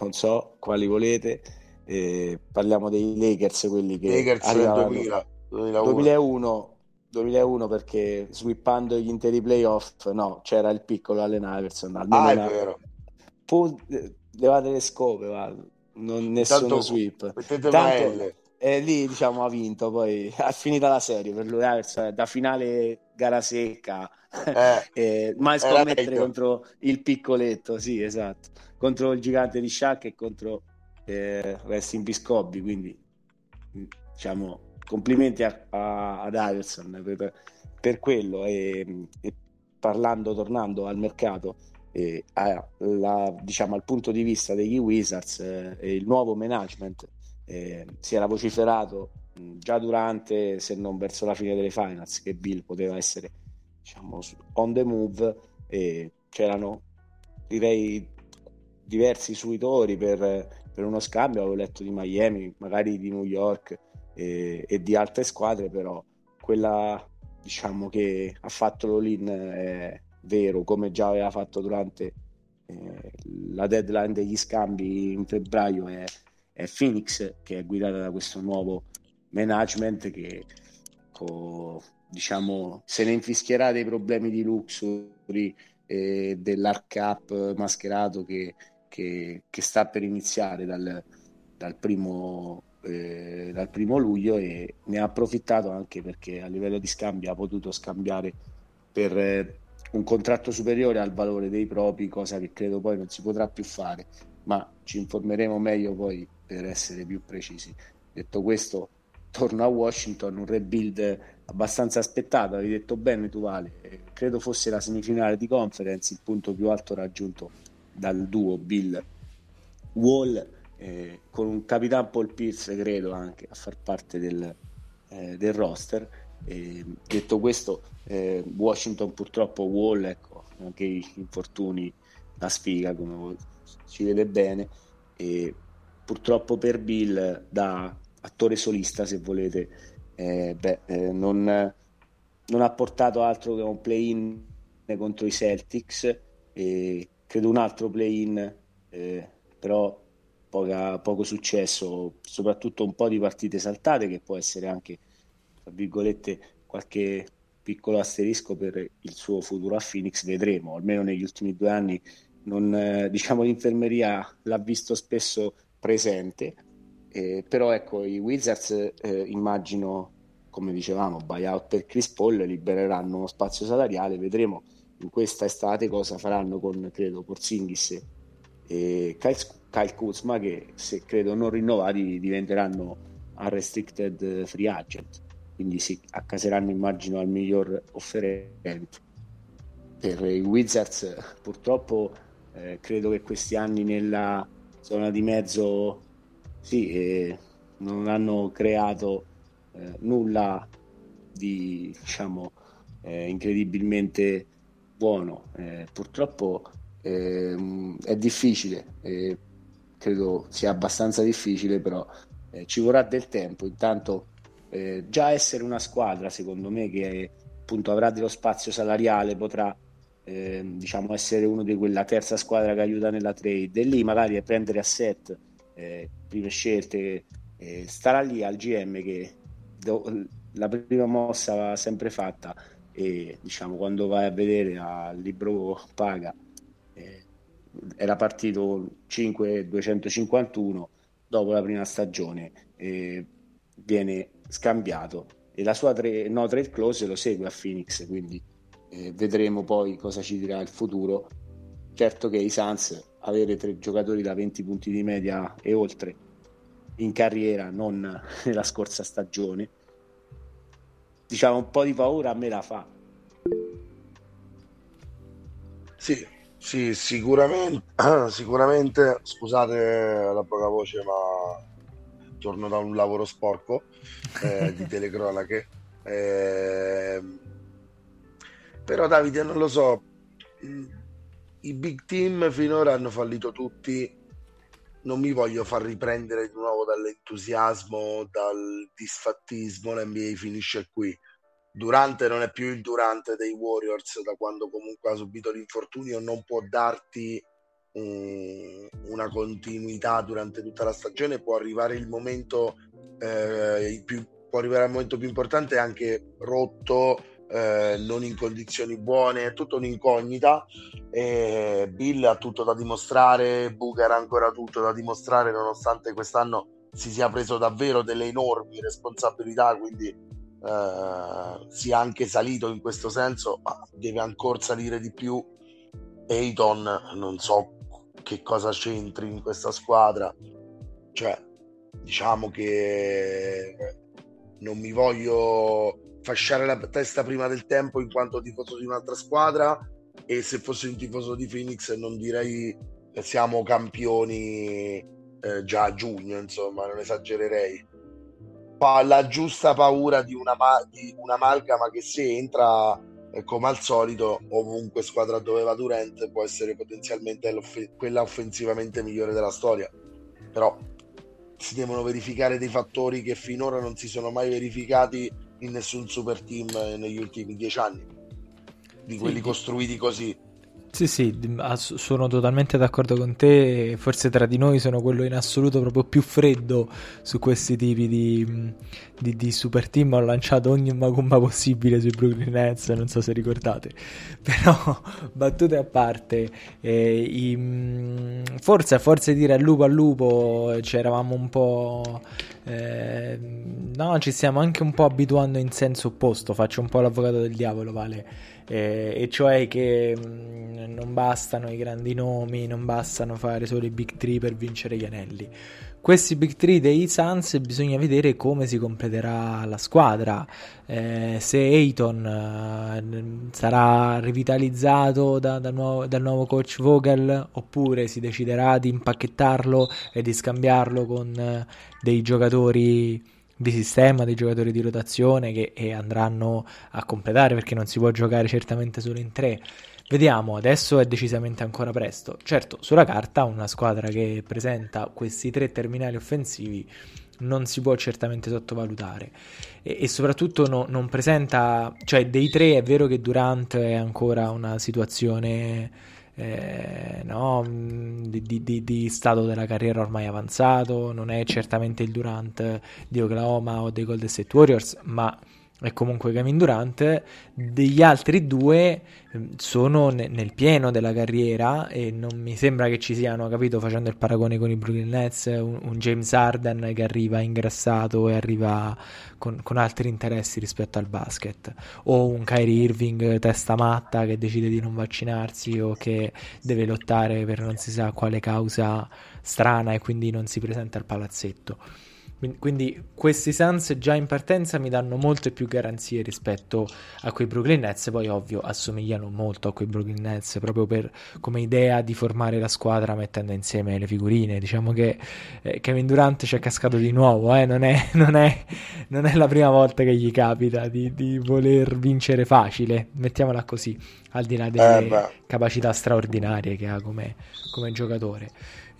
Speaker 2: non so quali volete. Eh, parliamo dei Lakers, quelli che
Speaker 3: Lakers
Speaker 2: arrivavano
Speaker 3: 2000,
Speaker 2: 2001. 2001, 2001 perché swippando gli interi playoff, no, c'era il piccolo Allen Iverson, almeno
Speaker 3: Ah, è
Speaker 2: una-
Speaker 3: vero.
Speaker 2: pu- levate le scope, va. Non, nessuno
Speaker 3: Intanto
Speaker 2: sweep.
Speaker 3: Mettete
Speaker 2: Tanto-. E lì diciamo ha vinto, poi ha finita la serie per lui Iverson, da finale gara secca,
Speaker 3: Eh,
Speaker 2: eh, mai scommettere contro il piccoletto, sì esatto, contro il gigante di Shaq e contro eh, Rest in Peace Kobe, quindi mh, diciamo complimenti a, a- ad Iverson per, per quello. E, e parlando, tornando al mercato eh, a- la- diciamo, al punto di vista degli Wizards eh, e il nuovo management eh, si era vociferato mh, già durante, se non verso la fine delle finals, che Bill poteva essere diciamo, on the move e c'erano direi diversi suitori per, per uno scambio, avevo letto di Miami, magari di New York e, e di altre squadre, però quella diciamo che ha fatto l'all-in è vero, come già aveva fatto durante eh, la deadline degli scambi in febbraio è, è Phoenix che è guidata da questo nuovo management che co- diciamo se ne infischierà dei problemi di luxury e dell'arc-up mascherato che, che- che sta per iniziare dal, dal primo, eh, dal primo luglio e ne ha approfittato anche perché a livello di scambi ha potuto scambiare per eh, un contratto superiore al valore dei propri, cosa che credo poi non si potrà più fare, ma ci informeremo meglio poi per essere più precisi. Detto questo, torno a Washington, un rebuild abbastanza aspettato, avevi detto bene tu Vale, credo fosse la semifinale di conference, il punto più alto raggiunto dal duo Bill Wall eh, con un capitan Paul Pierce credo anche a far parte del, eh, del roster E, detto questo eh, Washington purtroppo Wall ecco anche gli infortuni la sfiga come si vede bene e purtroppo per Bill da attore solista se volete eh, beh, eh, non, non ha portato altro che un play-in contro i Celtics e credo un altro play-in eh, però poca- poco successo soprattutto un po' di partite saltate che può essere anche tra virgolette qualche piccolo asterisco per il suo futuro a Phoenix vedremo. Almeno negli ultimi due anni non, eh, diciamo l'infermeria l'ha visto spesso presente eh, però ecco i Wizards eh, immagino come dicevamo buyout per Chris Paul libereranno uno spazio salariale vedremo in questa estate cosa faranno con credo Porzingis e Kyle, Kyle Kuzma che se credo non rinnovati diventeranno unrestricted free agent. Quindi si accaseranno immagino al miglior offerente. Per i Wizards purtroppo eh, credo che questi anni nella zona di mezzo sì, eh, non hanno creato eh, nulla di diciamo eh, incredibilmente buono. Eh, purtroppo ehm, è difficile credo sia abbastanza difficile però eh, ci vorrà del tempo. Intanto eh, già essere una squadra secondo me che appunto avrà dello spazio salariale potrà ehm, diciamo essere uno di quella terza squadra che aiuta nella trade e lì magari prendere asset eh, prime scelte eh, starà lì al GM che do- la prima mossa va sempre fatta e diciamo quando vai a vedere al libro paga. Eh, era partito 5 251 dopo la prima stagione viene scambiato e la sua tre, no trade clause lo segue a Phoenix quindi eh, vedremo poi cosa ci dirà il futuro certo che i Suns avere tre giocatori da 20 punti di media e oltre in carriera non nella scorsa stagione diciamo un po' di paura a me la fa
Speaker 3: Sì, sì, sicuramente, sicuramente, scusate la poca voce, ma torno da un lavoro sporco eh, di telecronache. Eh, però Davide, non lo so, i big team finora hanno fallito tutti. Non mi voglio far riprendere di nuovo dall'entusiasmo, dal disfattismo. L'NBA finisce qui. Durante non è più il Durante dei Warriors da quando comunque ha subito l'infortunio, non può darti un, una continuità durante tutta la stagione, può arrivare il momento eh, più, può arrivare al momento più importante anche rotto, eh, non in condizioni buone, è tutta un'incognita. Eh, Bill ha tutto da dimostrare, Booker ha ancora tutto da dimostrare, nonostante quest'anno si sia preso davvero delle enormi responsabilità, quindi eh, sia anche salito in questo senso, ma deve ancora salire di più. Ayton non so che cosa c'entri in questa squadra, cioè diciamo che non mi voglio fasciare la testa prima del tempo in quanto tifoso di un'altra squadra e se fossi un tifoso di Phoenix non direi che siamo campioni eh, già a giugno, insomma, non esagererei. Ma la giusta paura di, una di un'amalgama che se entra eh, come al solito ovunque squadra dove va Durant può essere potenzialmente quella offensivamente migliore della storia. Però si devono verificare dei fattori che finora non si sono mai verificati in nessun super team negli ultimi dieci anni, di quelli sì. costruiti così.
Speaker 1: Sì, sì, sono totalmente d'accordo con te. Forse tra di noi sono quello in assoluto proprio più freddo su questi tipi di, di, di super team. Ho lanciato ogni macumba possibile sui Brooklyn Nets, non so se ricordate. Però, battute a parte, eh, i, forse, forse dire al lupo al lupo ci eravamo un po'. Eh, no, ci stiamo anche un po' abituando in senso opposto. Faccio un po' l'avvocato del diavolo, Vale eh, e cioè che mh, mm, non bastano i grandi nomi, non bastano fare solo i big three per vincere gli anelli. Questi big three dei Suns bisogna vedere come si completerà la squadra, eh, se Ayton eh, sarà rivitalizzato da, da nuovo, dal nuovo coach Vogel oppure si deciderà di impacchettarlo e di scambiarlo con eh, dei giocatori di sistema, dei giocatori di rotazione che andranno a completare perché non si può giocare certamente solo in tre. Vediamo, adesso è decisamente ancora presto. Certo, sulla carta una squadra che presenta questi tre terminali offensivi non si può certamente sottovalutare e, e soprattutto no, non presenta, cioè dei tre è vero che Durant è ancora una situazione eh, no, mm, di, di, di, stato della carriera ormai avanzato, non è certamente il Durant di Oklahoma o dei Golden State Warriors, ma è comunque Kevin Durant, degli altri due ehm, sono ne- nel pieno della carriera e non mi sembra che ci siano, capito, facendo il paragone con i Brooklyn Nets, un, un James Harden che arriva ingrassato e arriva con, con, altri interessi rispetto al basket, o un Kyrie Irving testa matta che decide di non vaccinarsi o che deve lottare per non si sa quale causa strana e quindi non si presenta al palazzetto. Quindi questi Suns già in partenza mi danno molte più garanzie rispetto a quei Brooklyn Nets, poi ovvio assomigliano molto a quei Brooklyn Nets proprio per come idea di formare la squadra mettendo insieme le figurine. Diciamo che eh, Kevin Durant ci è cascato di nuovo, eh? non, è, non, è, non, è, la prima volta che gli capita di, di voler vincere facile, mettiamola così, al di là delle eh capacità straordinarie che ha come, come giocatore.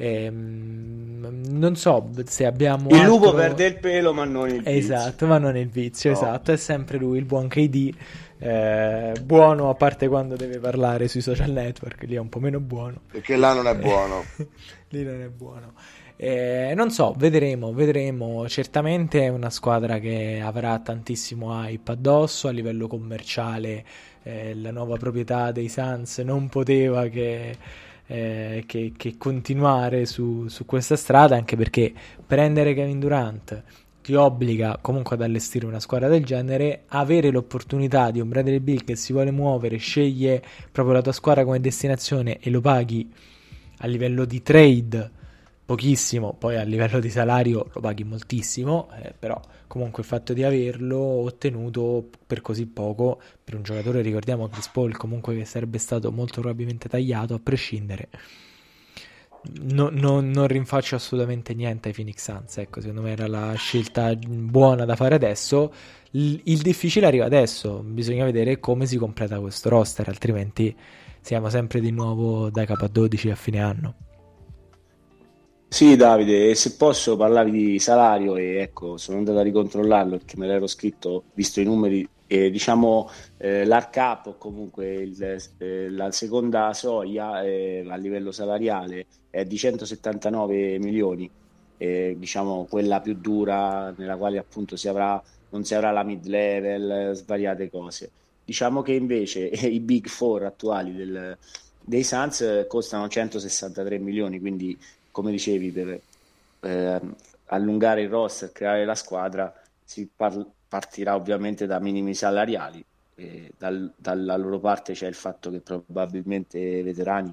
Speaker 1: Ehm, non so se abbiamo.
Speaker 2: Il altro... lupo perde il pelo, ma non il vizio.
Speaker 1: Esatto, ma non il vizio. No. Esatto, è sempre lui, il buon KD. Eh, buono a parte quando deve parlare sui social network, lì è un po' meno buono.
Speaker 3: Perché là non è buono.
Speaker 1: lì non è buono. Eh, non so, vedremo, vedremo. Certamente è una squadra che avrà tantissimo hype addosso a livello commerciale. Eh, la nuova proprietà dei Suns non poteva che eh, che, che, continuare su, su questa strada, anche perché prendere Kevin Durant ti obbliga comunque ad allestire una squadra del genere, avere l'opportunità di un Bradley Bill che si vuole muovere, sceglie proprio la tua squadra come destinazione e lo paghi a livello di trade pochissimo, poi a livello di salario lo paghi moltissimo, eh, però comunque il fatto di averlo ottenuto per così poco per un giocatore, ricordiamo Chris Paul comunque che sarebbe stato molto probabilmente tagliato a prescindere. No, no, non rinfaccio assolutamente niente ai Phoenix Suns, ecco, secondo me era la scelta buona da fare adesso. Il, il difficile arriva adesso, bisogna vedere come si completa questo roster, altrimenti siamo sempre di nuovo da capo a 12 a fine anno.
Speaker 2: Sì, Davide, se posso parlavi di salario e ecco, sono andato a ricontrollarlo perché me l'ero scritto, visto i numeri E, diciamo eh, l'arcap o comunque il, eh, la seconda soglia eh, a livello salariale è di 179 milioni, diciamo quella più dura nella quale appunto si avrà, non si avrà la mid level, svariate cose. Diciamo che invece i big four attuali del, dei Suns costano 163 milioni, quindi come dicevi per eh, allungare il roster, creare la squadra, si par- partirà ovviamente da minimi salariali. Dal, dalla loro parte c'è il fatto che probabilmente i veterani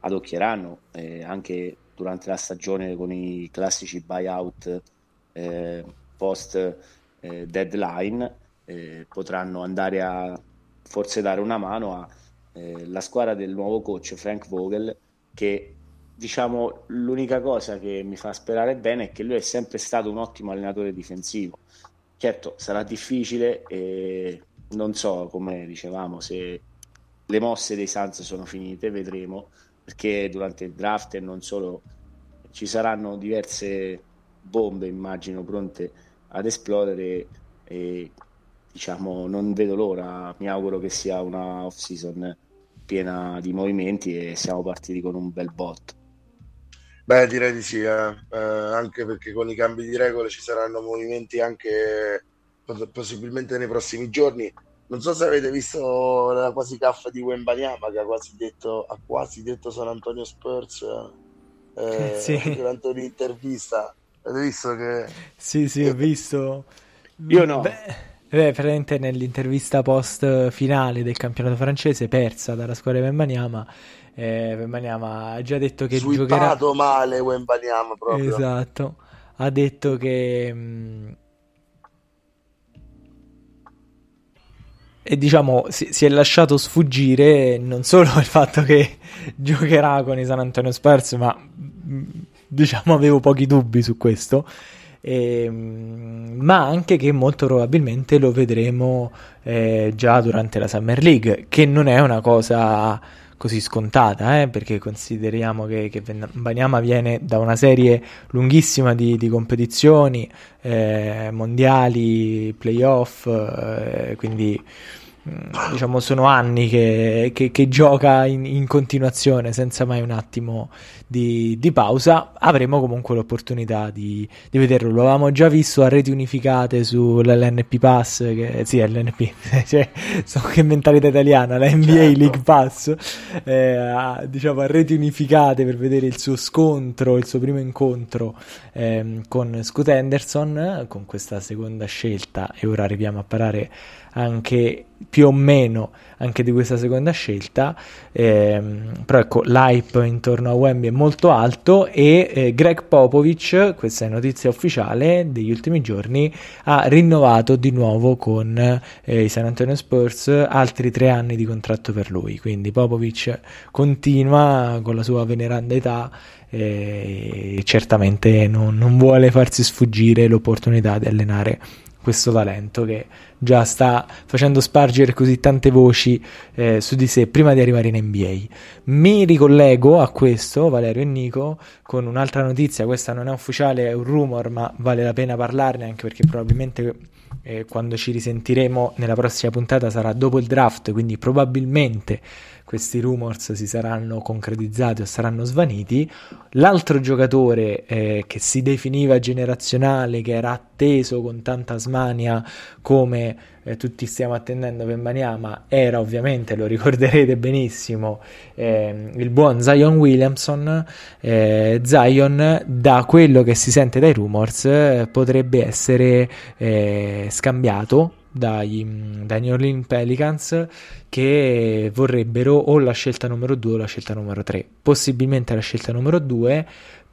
Speaker 2: adocchieranno eh, anche durante la stagione con i classici buyout eh, post eh, deadline eh, potranno andare a forse dare una mano alla eh, squadra del nuovo coach Frank Vogel che diciamo l'unica cosa che mi fa sperare bene è che lui è sempre stato un ottimo allenatore difensivo certo sarà difficile e non so come dicevamo se le mosse dei Suns sono finite vedremo perché durante il draft e non solo ci saranno diverse bombe, immagino, pronte ad esplodere e diciamo non vedo l'ora, mi auguro che sia una off season piena di movimenti e siamo partiti con un bel botto.
Speaker 3: Beh, direi di sì, eh. Eh, anche perché con i cambi di regole ci saranno movimenti anche possibilmente nei prossimi giorni non so se avete visto la quasi caffa di Wembanyama che ha quasi detto, ha quasi detto San Antonio Spurs eh, sì. durante un'intervista. Avete visto che...
Speaker 1: Sì, sì, ho visto.
Speaker 2: Io no.
Speaker 1: Beh, beh, praticamente nell'intervista post finale del campionato francese persa dalla squadra di Wembanyama eh, Wembanyama ha già detto che
Speaker 3: Sweepato
Speaker 1: giocherà...
Speaker 3: male Wembanyama proprio.
Speaker 1: Esatto. Ha detto che... Mh mm, e diciamo si, si, è lasciato sfuggire non solo il fatto che giocherà con i San Antonio Spurs, ma diciamo avevo pochi dubbi su questo. E, ehm, ma anche che molto probabilmente lo vedremo eh, già durante la Summer League, che non è una cosa così scontata, eh, perché consideriamo che, che Banyama viene da una serie lunghissima di, di competizioni, eh, mondiali, playoff, eh, quindi diciamo sono anni che, che, che gioca in, in, continuazione senza mai un attimo di, di pausa. Avremo comunque l'opportunità di, di, vederlo. Lo avevamo già visto a reti unificate sull'NP Pass che, sì l'NP cioè, so che mentalità italiana la NBA certo. League Pass eh, a, diciamo a reti unificate per vedere il suo scontro il suo primo incontro eh, con Scoot Henderson con questa seconda scelta. E ora arriviamo a parlare anche più o meno anche di questa seconda scelta. Ehm, però ecco l'hype intorno a Wemby è molto alto e eh, Greg Popovich questa è notizia ufficiale degli ultimi giorni ha rinnovato di nuovo con eh, i San Antonio Spurs altri tre anni di contratto per lui. Quindi Popovich continua con la sua veneranda età e certamente non, non vuole farsi sfuggire l'opportunità di allenare questo talento che già sta facendo spargere così tante voci eh, su di sé prima di arrivare in NBA. Mi ricollego a questo, Valerio e Nico, con un'altra notizia, questa non è ufficiale, è un rumor, ma vale la pena parlarne anche perché probabilmente eh, quando ci risentiremo nella prossima puntata sarà dopo il draft, quindi probabilmente questi rumors si saranno concretizzati o saranno svaniti. L'altro giocatore eh, che si definiva generazionale, che era atteso con tanta smania come eh, tutti stiamo attendendo per Maniama, era ovviamente, lo ricorderete benissimo, eh, il buon Zion Williamson. Eh, Zion, da quello che si sente dai rumors, eh, potrebbe essere eh, scambiato dai, dai New Orleans Pelicans che vorrebbero o la scelta numero 2 o la scelta numero 3, possibilmente la scelta numero 2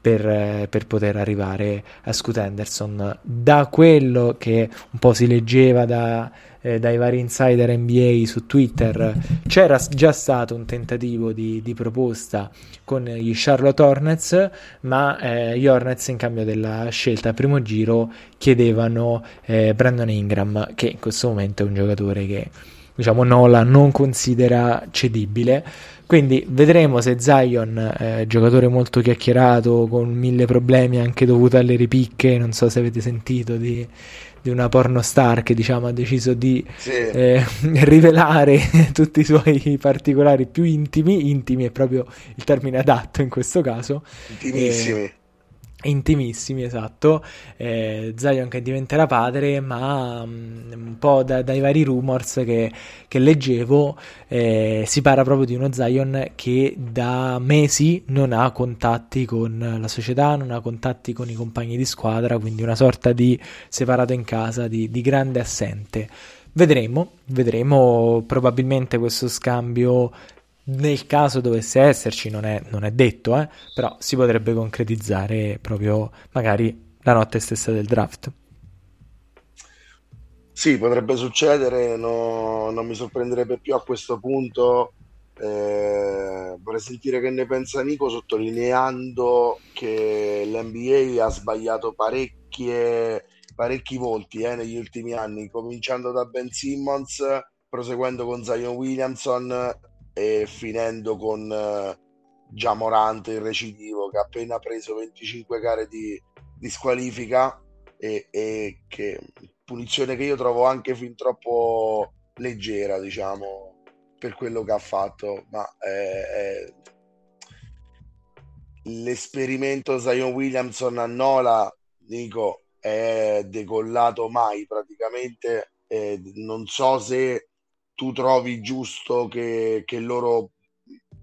Speaker 1: per, per, poter arrivare a Scoot Henderson. Da quello che un po' si leggeva da, eh, dai vari insider NBA su Twitter, c'era già stato un tentativo di, di proposta con gli Charlotte Hornets, ma eh, gli Hornets in cambio della scelta al primo giro chiedevano eh, Brandon Ingram, che in questo momento è un giocatore che diciamo Nola non considera cedibile. Quindi vedremo se Zion, eh, giocatore molto chiacchierato, con mille problemi anche dovuto alle ripicche, non so se avete sentito di, di una pornostar che diciamo ha deciso di sì. eh, rivelare tutti i suoi particolari più intimi, intimi è proprio il termine adatto in questo caso.
Speaker 3: Intimissimi.
Speaker 1: Eh, intimissimi, esatto. Eh, Zion che diventerà padre, ma um, un po' da, dai vari rumors che, che leggevo eh, si parla proprio di uno Zion che da mesi non ha contatti con la società, non ha contatti con i compagni di squadra, quindi una sorta di separato in casa, di, di grande assente. Vedremo, vedremo probabilmente questo scambio nel caso dovesse esserci, non è, non è detto, eh, però si potrebbe concretizzare proprio magari la notte stessa del draft.
Speaker 3: Sì, potrebbe succedere, no, non mi sorprenderebbe più a questo punto. Eh, vorrei sentire che ne pensa Nico sottolineando che l'NBA ha sbagliato parecchi volti eh, negli ultimi anni, cominciando da Ben Simmons, proseguendo con Zion Williamson e finendo con eh, Giamorante il recidivo che ha appena preso 25 gare di, di squalifica e, e, che punizione che io trovo anche fin troppo leggera diciamo per quello che ha fatto ma è, è... l'esperimento Zion Williamson a Nola Nico è decollato mai praticamente eh, non so se tu trovi giusto che, che loro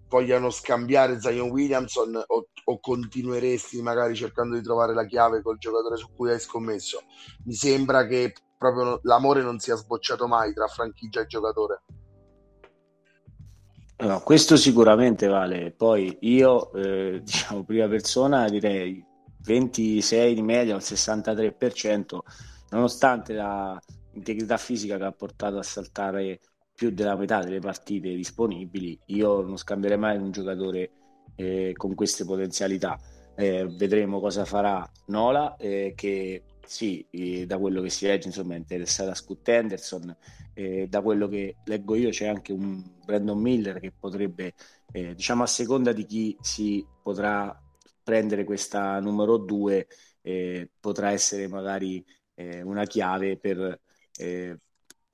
Speaker 3: vogliano scambiare Zion Williamson o, o, continueresti magari cercando di trovare la chiave col giocatore su cui hai scommesso? Mi sembra che proprio l'amore non sia sbocciato mai tra franchigia e giocatore.
Speaker 2: No, questo sicuramente vale. Poi io, eh, diciamo, prima persona direi 26 di media, il 63%, nonostante l'integrità fisica che ha portato a saltare più della metà delle partite disponibili, io non scambierei mai un giocatore eh, con queste potenzialità. Eh, vedremo cosa farà Nola, eh, che sì, eh, da quello che si legge, insomma, è interessata a Scoot Henderson. Eh, da quello che leggo io c'è anche un Brandon Miller che potrebbe, eh, diciamo a seconda di chi si potrà prendere questa numero 2, potrà essere magari una chiave per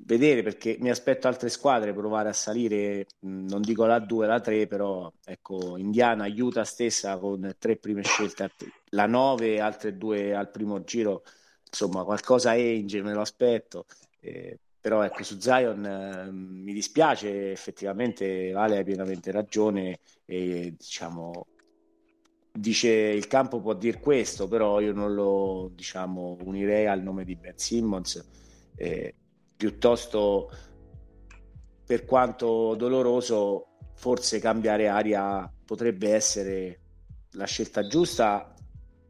Speaker 2: vedere perché mi aspetto altre squadre provare a salire, non dico la 2, la 3, però ecco, Indiana aiuta stessa con tre prime scelte, la 9 altre due al primo giro, insomma qualcosa Angel me lo aspetto, eh, però ecco su Zion eh, mi dispiace, effettivamente Vale ha pienamente ragione e diciamo dice il campo può dire questo, però io non lo diciamo unirei al nome di Ben Simmons. Eh, piuttosto per quanto doloroso forse cambiare aria potrebbe essere la scelta giusta.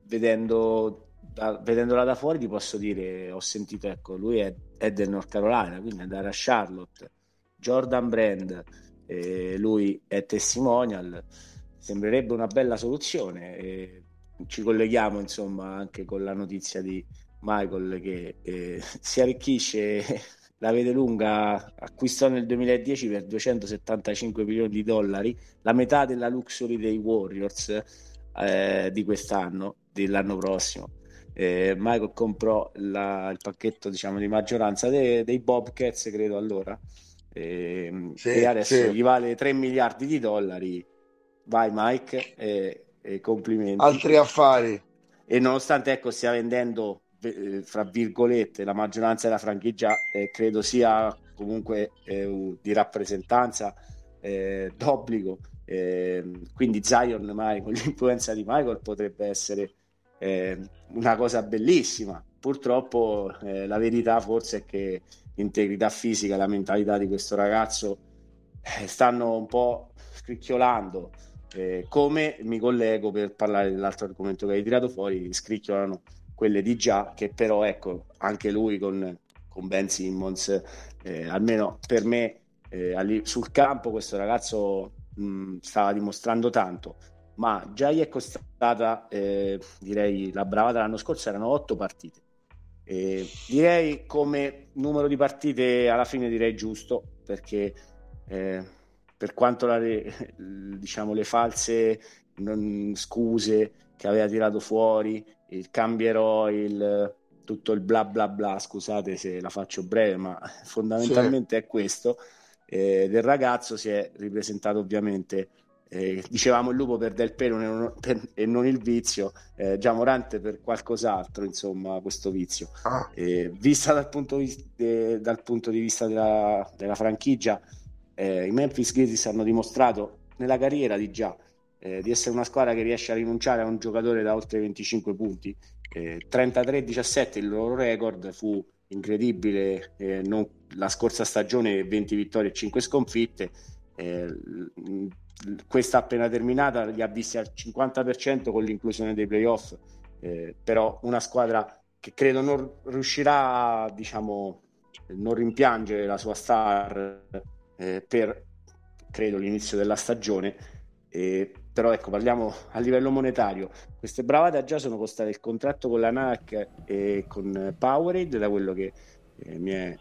Speaker 2: Vedendo da, vedendola da fuori ti posso dire ho sentito ecco lui è, è del North Carolina quindi andare a Charlotte. Jordan Brand eh, lui è testimonial. Sembrerebbe una bella soluzione e ci colleghiamo insomma anche con la notizia di Michael che eh, si arricchisce la vede lunga acquistò nel 2010 per 275 milioni di dollari, la metà della luxury dei Warriors eh, di quest'anno, dell'anno prossimo. Eh, Michael comprò la, il pacchetto diciamo, di maggioranza de, dei Bobcats, credo allora, eh, sì, e adesso sì. gli vale 3 miliardi di dollari. Vai Mike, complimenti.
Speaker 3: Altri affari.
Speaker 2: E nonostante ecco, stia vendendo fra virgolette la maggioranza della franchigia eh, credo sia comunque eh, di rappresentanza eh, d'obbligo. Eh, quindi Zion mai con l'influenza di Michael potrebbe essere eh, una cosa bellissima. Purtroppo la verità forse è che l'integrità fisica e la mentalità di questo ragazzo stanno un po' scricchiolando. Come mi collego per parlare dell'altro argomento che hai tirato fuori scricchiolano quelle di già, che però ecco, anche lui con, con Ben Simmons, eh, almeno per me eh, sul campo questo ragazzo mh, stava dimostrando tanto, ma già gli è costata, eh, direi, la bravata l'anno scorso, erano otto partite. Direi come numero di partite alla fine direi giusto, perché eh, per quanto la, diciamo, le false non, scuse che aveva tirato fuori, il cambierò il, tutto il bla bla bla, scusate se la faccio breve, ma fondamentalmente sì. è questo, eh, del ragazzo si è ripresentato ovviamente eh, dicevamo il lupo per del pelo e non, per, e non il vizio, eh, già Morante per qualcos'altro, insomma, questo vizio. Ah. Eh, vista dal punto, di, de, dal punto di vista della, della franchigia, eh, i Memphis Grizzlies hanno dimostrato nella carriera di già eh, di essere una squadra che riesce a rinunciare a un giocatore da oltre 25 punti. 33-17 eh, il loro record fu incredibile, non, la scorsa stagione 20 vittorie e 5 sconfitte questa appena terminata li ha visti al 50% con l'inclusione dei playoff, eh, però una squadra che credo non riuscirà diciamo, non rimpiangere la sua star eh, per credo l'inizio della stagione. Eh, però ecco, parliamo a livello monetario. Queste bravate già sono costate il contratto con la NAC e con Powerade, da quello che eh, mi è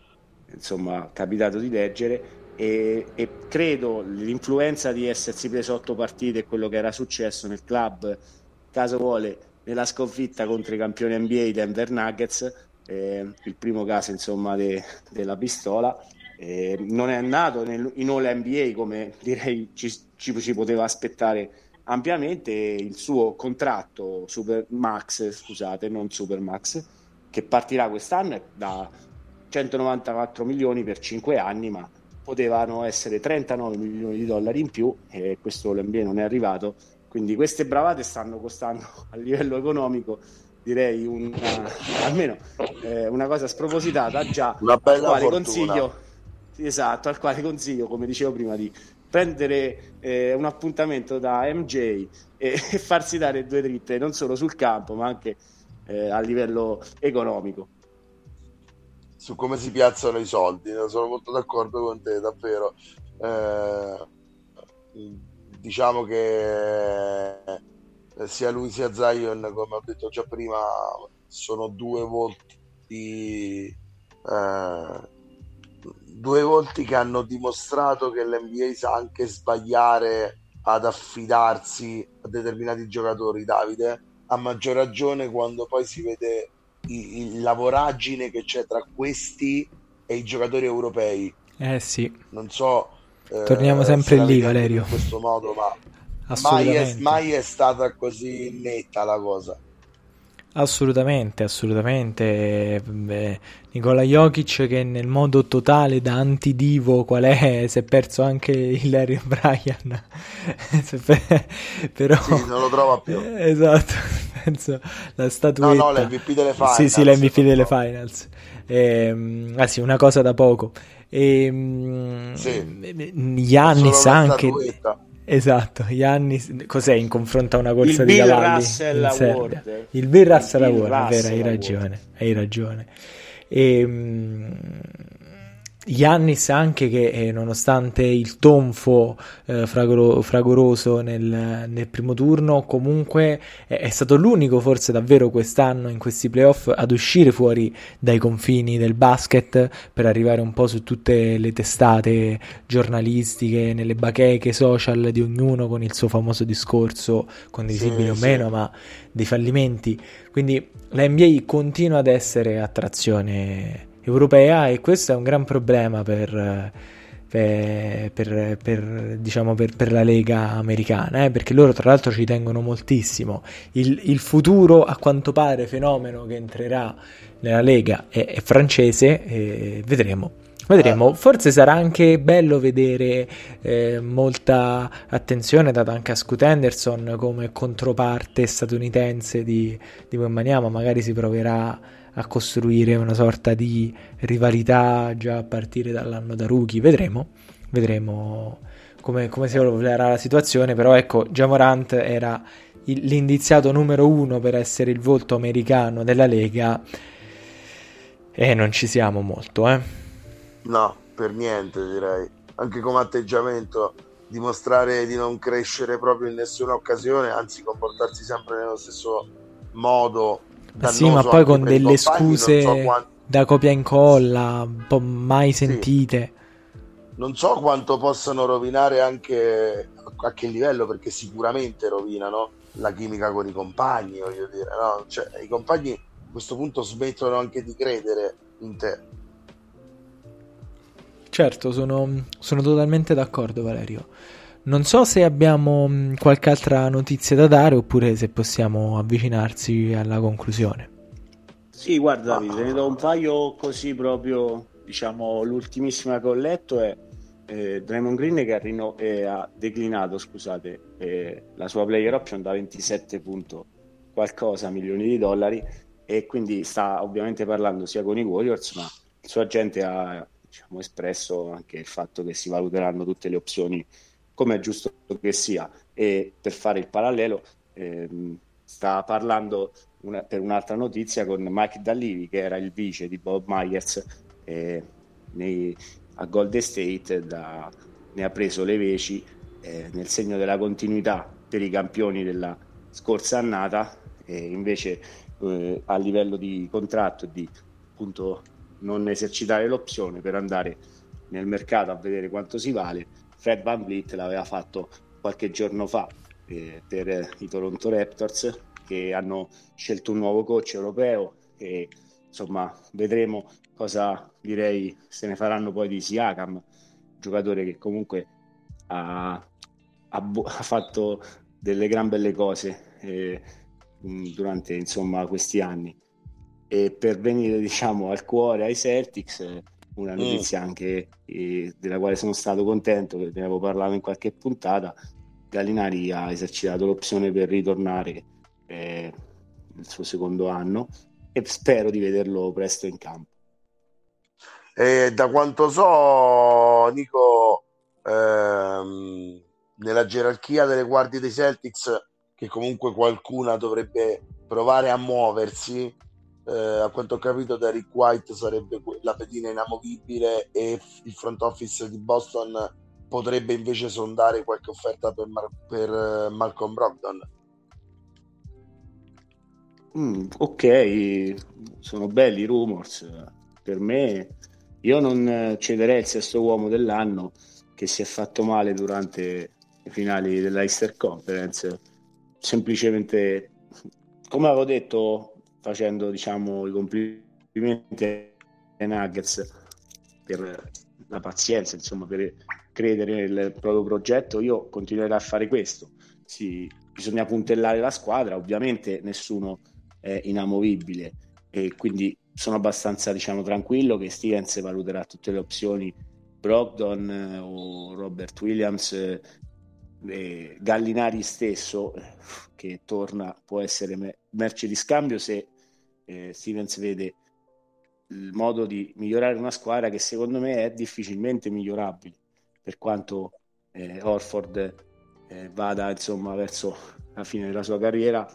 Speaker 2: insomma capitato di leggere e, e, credo l'influenza di essersi preso otto partite e quello che era successo nel club, caso vuole, nella sconfitta contro i campioni NBA Denver Nuggets, eh, il primo caso insomma de, della pistola, eh, non è nato nel, in All NBA come direi ci, ci, ci poteva aspettare ampiamente il suo contratto Super Max, scusate, non Super Max, che partirà quest'anno da 194 milioni per 5 anni, ma potevano essere 39 milioni di dollari in più e questo l'NBA non è arrivato. Quindi queste bravate stanno costando a livello economico direi una, almeno eh, una cosa spropositata già
Speaker 3: una bella
Speaker 2: al quale
Speaker 3: fortuna.
Speaker 2: consiglio esatto al quale consiglio come dicevo prima di prendere eh, un appuntamento da MJ e, e, farsi dare due dritte non solo sul campo ma anche eh, a livello economico
Speaker 3: su come si piazzano i soldi. Sono molto d'accordo con te, davvero. Eh, diciamo che sia lui sia Zion, come ho detto già prima, sono due volti. Eh, due volti che hanno dimostrato che l'NBA sa anche sbagliare ad affidarsi a determinati giocatori, Davide, a maggior ragione quando poi si vede il, la voragine che c'è tra questi e i giocatori europei.
Speaker 1: Eh sì.
Speaker 3: Non so.
Speaker 1: Eh, Torniamo sempre lì, Valerio.
Speaker 3: In questo modo, ma mai è, mai è stata così netta la cosa.
Speaker 1: Assolutamente, assolutamente. Beh, Nicola Jokic che nel modo totale da antidivo qual è, si è perso anche il Larry Bryan.
Speaker 3: Però... Sì, non lo trova più.
Speaker 1: Esatto, penso la statuetta.
Speaker 3: No, no, l'MVP delle finals.
Speaker 1: Sì, sì, l'MVP delle finals. Eh, ah sì, una cosa da poco. E, ehm, sì. Giannis anche... Statuetta Esatto, Giannis, cos'è in confronto a una corsa
Speaker 2: il
Speaker 1: di
Speaker 2: Bill
Speaker 1: cavalli?
Speaker 2: Russell Award.
Speaker 1: Il Bill Russell Award, è vero, hai ragione, hai ragione. E, um, Yannis anche che eh, nonostante il tonfo eh, fragoro- fragoroso nel, nel, primo turno comunque è, è, stato l'unico forse davvero quest'anno in questi playoff ad uscire fuori dai confini del basket per arrivare un po' su tutte le testate giornalistiche, nelle bacheche social di ognuno con il suo famoso discorso condivisibile sì, o meno sì. ma dei fallimenti quindi la NBA continua ad essere attrazione europea e questo è un gran problema per, per, per, per diciamo per, la Lega americana, eh, perché loro tra l'altro ci tengono moltissimo. Il, il, futuro, a quanto pare, fenomeno che entrerà nella Lega è, è francese, e vedremo. Vedremo, forse sarà anche bello vedere eh, molta attenzione data anche a Scoot Henderson come controparte statunitense di, di Wembanyama, magari si proverà a costruire una sorta di rivalità già a partire dall'anno da rookie. Vedremo, vedremo come, come si evolverà la situazione. Però ecco, Jamorant era il, l'indiziato numero uno per essere il volto americano della Lega e non ci siamo molto, eh.
Speaker 3: No, per niente direi. Anche come atteggiamento dimostrare di non crescere proprio in nessuna occasione, anzi comportarsi sempre nello stesso modo
Speaker 1: sì, ma poi con delle scuse so da copia e incolla, un po' mai sentite.
Speaker 3: Sì. Non so quanto possano rovinare anche a che livello, perché sicuramente rovinano la chimica con i compagni, voglio dire, no? Cioè, i compagni questo punto smettono anche di credere in te.
Speaker 1: Certo, sono, sono totalmente d'accordo Valerio. Non so se abbiamo mm, qualche altra notizia da dare oppure se possiamo avvicinarsi alla conclusione.
Speaker 2: Sì, guarda Davide, ne do un paio così proprio, diciamo, l'ultimissima che ho letto è eh, Draymond Green che ha, rino- eh, ha declinato, scusate, eh, la sua player option da 27 punto qualcosa milioni di dollari e quindi sta ovviamente parlando sia con i Warriors, ma il suo agente ha diciamo, espresso anche il fatto che si valuteranno tutte le opzioni come è giusto che sia. E per fare il parallelo, ehm, sta parlando una, per un'altra notizia con Mike Dallivi, che era il vice di Bob Myers eh, nei, a Golden State, da, ne ha preso le veci eh, nel segno della continuità per i campioni della scorsa annata, e invece eh, a livello di contratto di appunto non esercitare l'opzione per andare nel mercato a vedere quanto si vale. Fred Van Vliet l'aveva fatto qualche giorno fa eh, per i Toronto Raptors che hanno scelto un nuovo coach europeo e insomma vedremo cosa direi se ne faranno poi di Siakam, giocatore che comunque ha, ha, ha fatto delle gran belle cose eh, durante insomma questi anni. E per venire diciamo al cuore ai Celtics una mm. notizia mm. anche eh, della quale sono stato contento che ne avevo parlato in qualche puntata Gallinari ha esercitato l'opzione per ritornare eh, il suo secondo anno e spero di vederlo presto in campo
Speaker 3: e da quanto so Nico ehm, nella gerarchia delle guardie dei Celtics che comunque qualcuna dovrebbe provare a muoversi eh, a quanto ho capito da Rick White sarebbe la pedina inamovibile e il front office di Boston potrebbe invece sondare qualche offerta per, Mar- per uh, Malcolm Brogdon.
Speaker 2: Mm, ok, sono belli i rumors. Per me, io non cederei il sesto uomo dell'anno che si è fatto male durante i finali dell'Eister Conference. Semplicemente, come avevo detto facendo diciamo, i complimenti ai Nuggets per la pazienza, insomma, per credere nel proprio progetto, io continuerò a fare questo. Sì, bisogna puntellare la squadra, ovviamente nessuno è inamovibile e quindi sono abbastanza diciamo, tranquillo che Stevens valuterà tutte le opzioni Brogdon eh, o Robert Williams eh, Gallinari stesso che torna può essere merce di scambio se eh, Stevens vede il modo di migliorare una squadra che secondo me è difficilmente migliorabile per quanto eh, Orford eh, vada insomma verso la fine della sua carriera.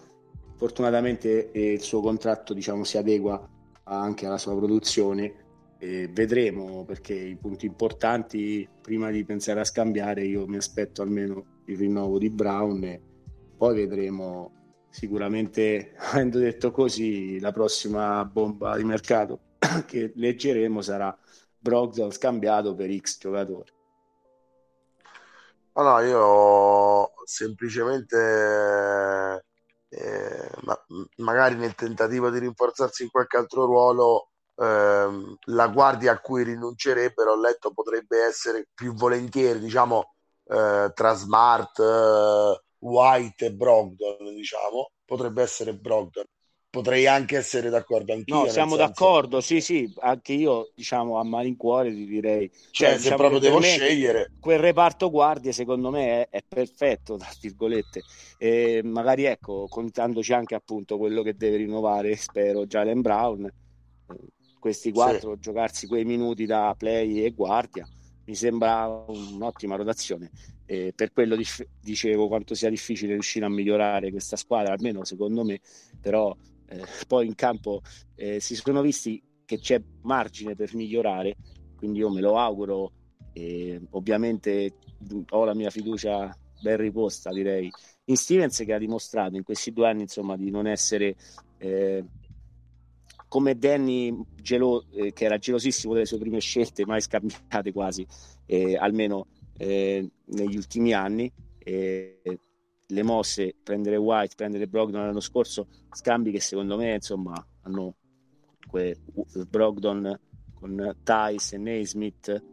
Speaker 2: Fortunatamente eh, il suo contratto diciamo si adegua anche alla sua produzione vedremo perché i punti importanti prima di pensare a scambiare io mi aspetto almeno il rinnovo di Brown e poi vedremo sicuramente avendo detto così la prossima bomba di mercato che leggeremo sarà Brogdon scambiato per X giocatori.
Speaker 3: Oh no, io semplicemente eh, ma, magari nel tentativo di rinforzarsi in qualche altro ruolo ehm, la guardia a cui rinuncerebbero ho letto potrebbe essere più volentieri diciamo eh, tra Smart eh, White e Brogdon, diciamo, potrebbe essere Brogdon. Potrei anche essere d'accordo anch'io.
Speaker 2: No, siamo senso... d'accordo, sì, sì, anche io, diciamo, a malincuore ti direi.
Speaker 3: Cioè, cioè se diciamo proprio devo scegliere.
Speaker 2: Quel reparto guardie, secondo me, è, è perfetto, tra virgolette. E magari, ecco, contandoci anche, appunto, quello che deve rinnovare, spero, Jalen Brown. Questi quattro, sì. giocarsi quei minuti da play e guardia, mi sembra un'ottima rotazione. Eh, per quello dif- dicevo quanto sia difficile riuscire a migliorare questa squadra, almeno secondo me, però eh, poi in campo eh, si sono visti che c'è margine per migliorare, quindi io me lo auguro ovviamente ho la mia fiducia ben riposta direi. In Stevens che ha dimostrato in questi due anni insomma di non essere eh, come Danny gelo- eh, che era gelosissimo delle sue prime scelte mai scambiate quasi eh, almeno eh, negli ultimi anni. Eh, le mosse, prendere White, prendere Brogdon l'anno scorso, scambi che secondo me insomma hanno Brogdon con Tice e Naismith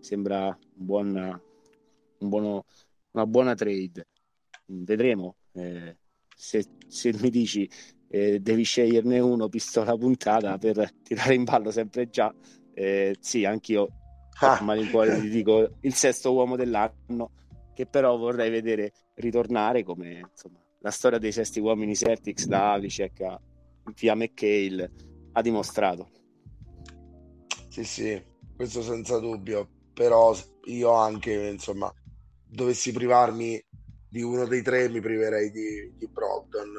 Speaker 2: sembra un buon, un buono, una buona trade vedremo eh, se, se, mi dici eh, devi sceglierne uno pistola puntata per tirare in ballo sempre già eh, sì anch'io ah. a malincuore ti dico il sesto uomo dell'anno che però vorrei vedere ritornare come insomma, la storia dei sesti uomini Celtics da Avicek via McHale ha dimostrato.
Speaker 3: Sì, sì, questo senza dubbio, però io anche, insomma, dovessi privarmi di uno dei tre, mi priverei di, di Brogdon.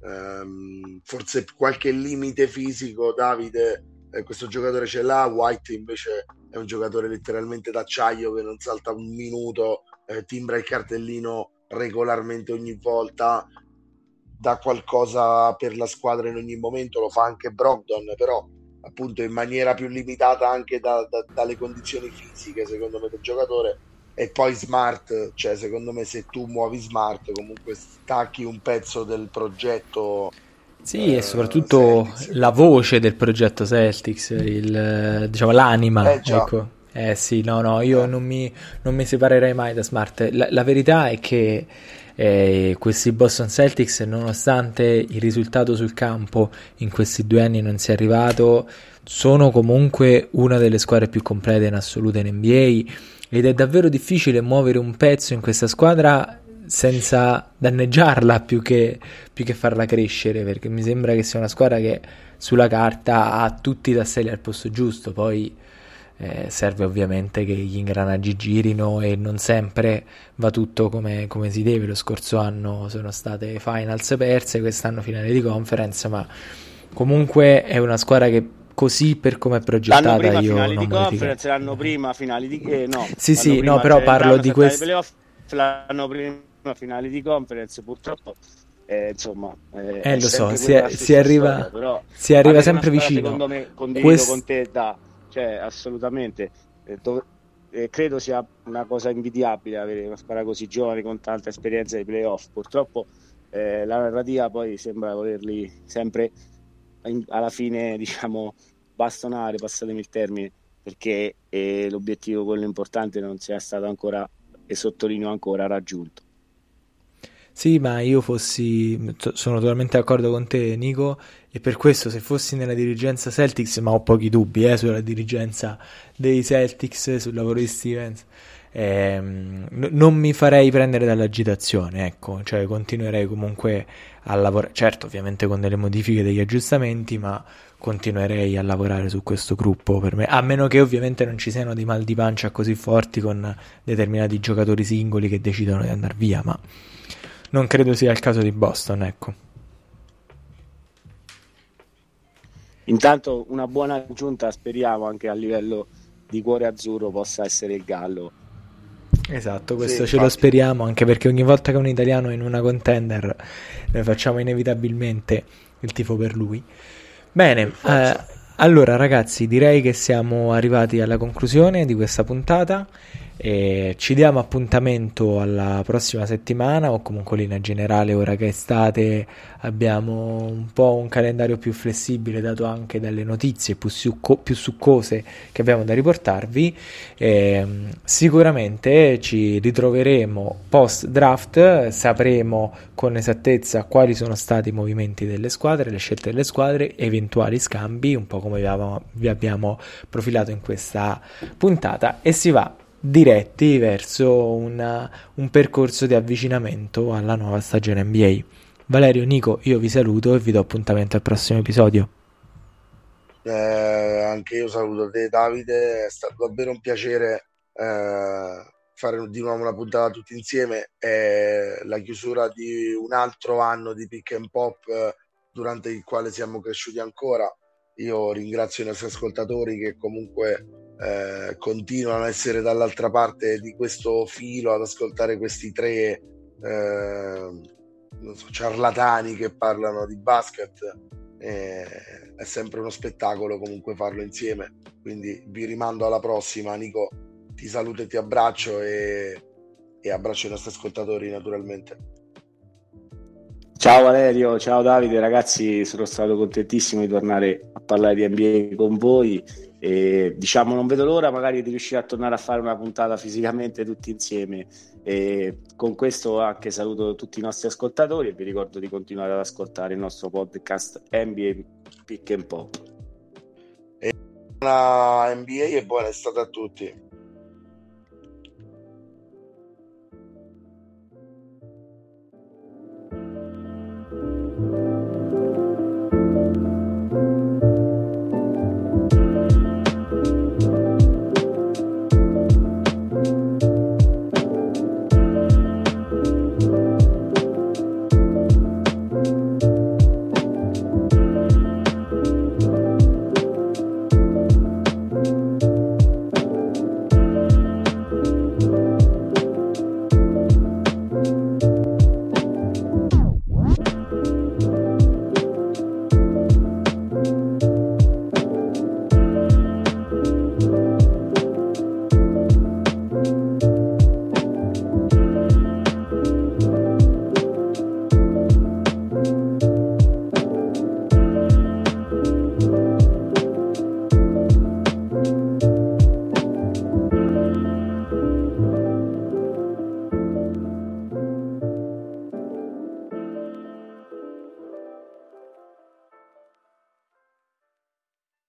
Speaker 3: Um, forse qualche limite fisico, Davide, eh, questo giocatore ce l'ha, White invece è un giocatore letteralmente d'acciaio che non salta un minuto, eh, timbra il cartellino regolarmente ogni volta, dà qualcosa per la squadra in ogni momento, lo fa anche Brogdon, però appunto in maniera più limitata anche da, da, dalle condizioni fisiche secondo me del giocatore e poi smart, cioè secondo me se tu muovi smart comunque stacchi un pezzo del progetto
Speaker 1: sì, eh, e soprattutto Celtics. la voce del progetto Celtics, il, diciamo l'anima, eh, ecco. Eh sì, no, no, io eh. non, mi, non, mi, separerei mai da Smart. La, la verità è che eh, questi Boston Celtics, nonostante il risultato sul campo in questi due anni non sia arrivato, sono comunque una delle squadre più complete in assoluto in NBA ed è davvero difficile muovere un pezzo in questa squadra senza danneggiarla più che, più che farla crescere perché mi sembra che sia una squadra che sulla carta ha tutti i tasselli al posto giusto poi eh, serve ovviamente che gli ingranaggi girino e non sempre va tutto come, come, si deve. Lo scorso anno sono state finals perse, quest'anno finale di conference, ma comunque è una squadra che così per come è progettata l'anno prima
Speaker 2: io finali di conference, l'anno prima finali di eh, no,
Speaker 1: sì sì no però parlo di questo
Speaker 2: l'anno prima finali di conference purtroppo eh, insomma
Speaker 1: eh, eh lo so si, è, si, arriva, storia, però, si arriva sempre vicino.
Speaker 2: secondo me condivido Quest... con te da cioè assolutamente eh, dov- eh, credo sia una cosa invidiabile avere una squadra così giovane con tanta esperienza di playoff. Purtroppo eh, la narrativa poi sembra volerli sempre alla fine diciamo bastonare passatemi il termine perché eh, l'obiettivo quello importante non sia stato ancora e sottolineo ancora raggiunto.
Speaker 1: Sì, ma io fossi, sono totalmente d'accordo con te, Nico, e per questo se fossi nella dirigenza Celtics, ma ho pochi dubbi eh, sulla dirigenza dei Celtics, sul lavoro di Stevens, n- non mi farei prendere dall'agitazione, ecco, cioè continuerei comunque a lavorare, certo ovviamente con delle modifiche, degli aggiustamenti, ma continuerei a lavorare su questo gruppo per me, a meno che ovviamente non ci siano dei mal di pancia così forti con determinati giocatori singoli che decidono di andare via, ma non credo sia il caso di Boston, ecco.
Speaker 2: Intanto una buona aggiunta speriamo anche a livello di cuore azzurro possa essere il Gallo.
Speaker 1: Esatto, questo sì, ce infatti. lo speriamo anche perché ogni volta che un italiano è in una contender noi facciamo inevitabilmente il tifo per lui. Bene, eh, allora ragazzi direi che siamo arrivati alla conclusione di questa puntata. E ci diamo appuntamento alla prossima settimana o comunque in linea generale ora che è estate abbiamo un po' un calendario più flessibile dato anche dalle notizie più, succo- più succose che abbiamo da riportarvi. E, sicuramente ci ritroveremo post draft sapremo con esattezza quali sono stati i movimenti delle squadre le scelte delle squadre eventuali scambi un po' come vi abbiamo profilato in questa puntata. E si va diretti verso una, un percorso di avvicinamento alla nuova stagione NBA. Valerio, Nico, io vi saluto e vi do appuntamento al prossimo episodio.
Speaker 3: Eh, anche io saluto te Davide, è stato davvero un piacere eh, fare di nuovo una puntata tutti insieme, è la chiusura di un altro anno di pick and pop eh, durante il quale siamo cresciuti ancora. Io ringrazio i nostri ascoltatori che comunque eh, continuano a essere dall'altra parte di questo filo ad ascoltare questi tre eh, so, ciarlatani che parlano di basket. Eh, è sempre uno spettacolo comunque farlo insieme. Quindi vi rimando alla prossima. Nico, ti saluto e ti abbraccio e, e abbraccio i nostri ascoltatori naturalmente.
Speaker 2: Ciao Valerio, ciao Davide, ragazzi, sono stato contentissimo di tornare a parlare di NBA con voi e diciamo non vedo l'ora magari di riuscire a tornare a fare una puntata fisicamente tutti insieme e con questo anche saluto tutti i nostri ascoltatori e vi ricordo di continuare ad ascoltare il nostro podcast NBA Pick and Pop.
Speaker 3: Buona NBA e buona estate a tutti.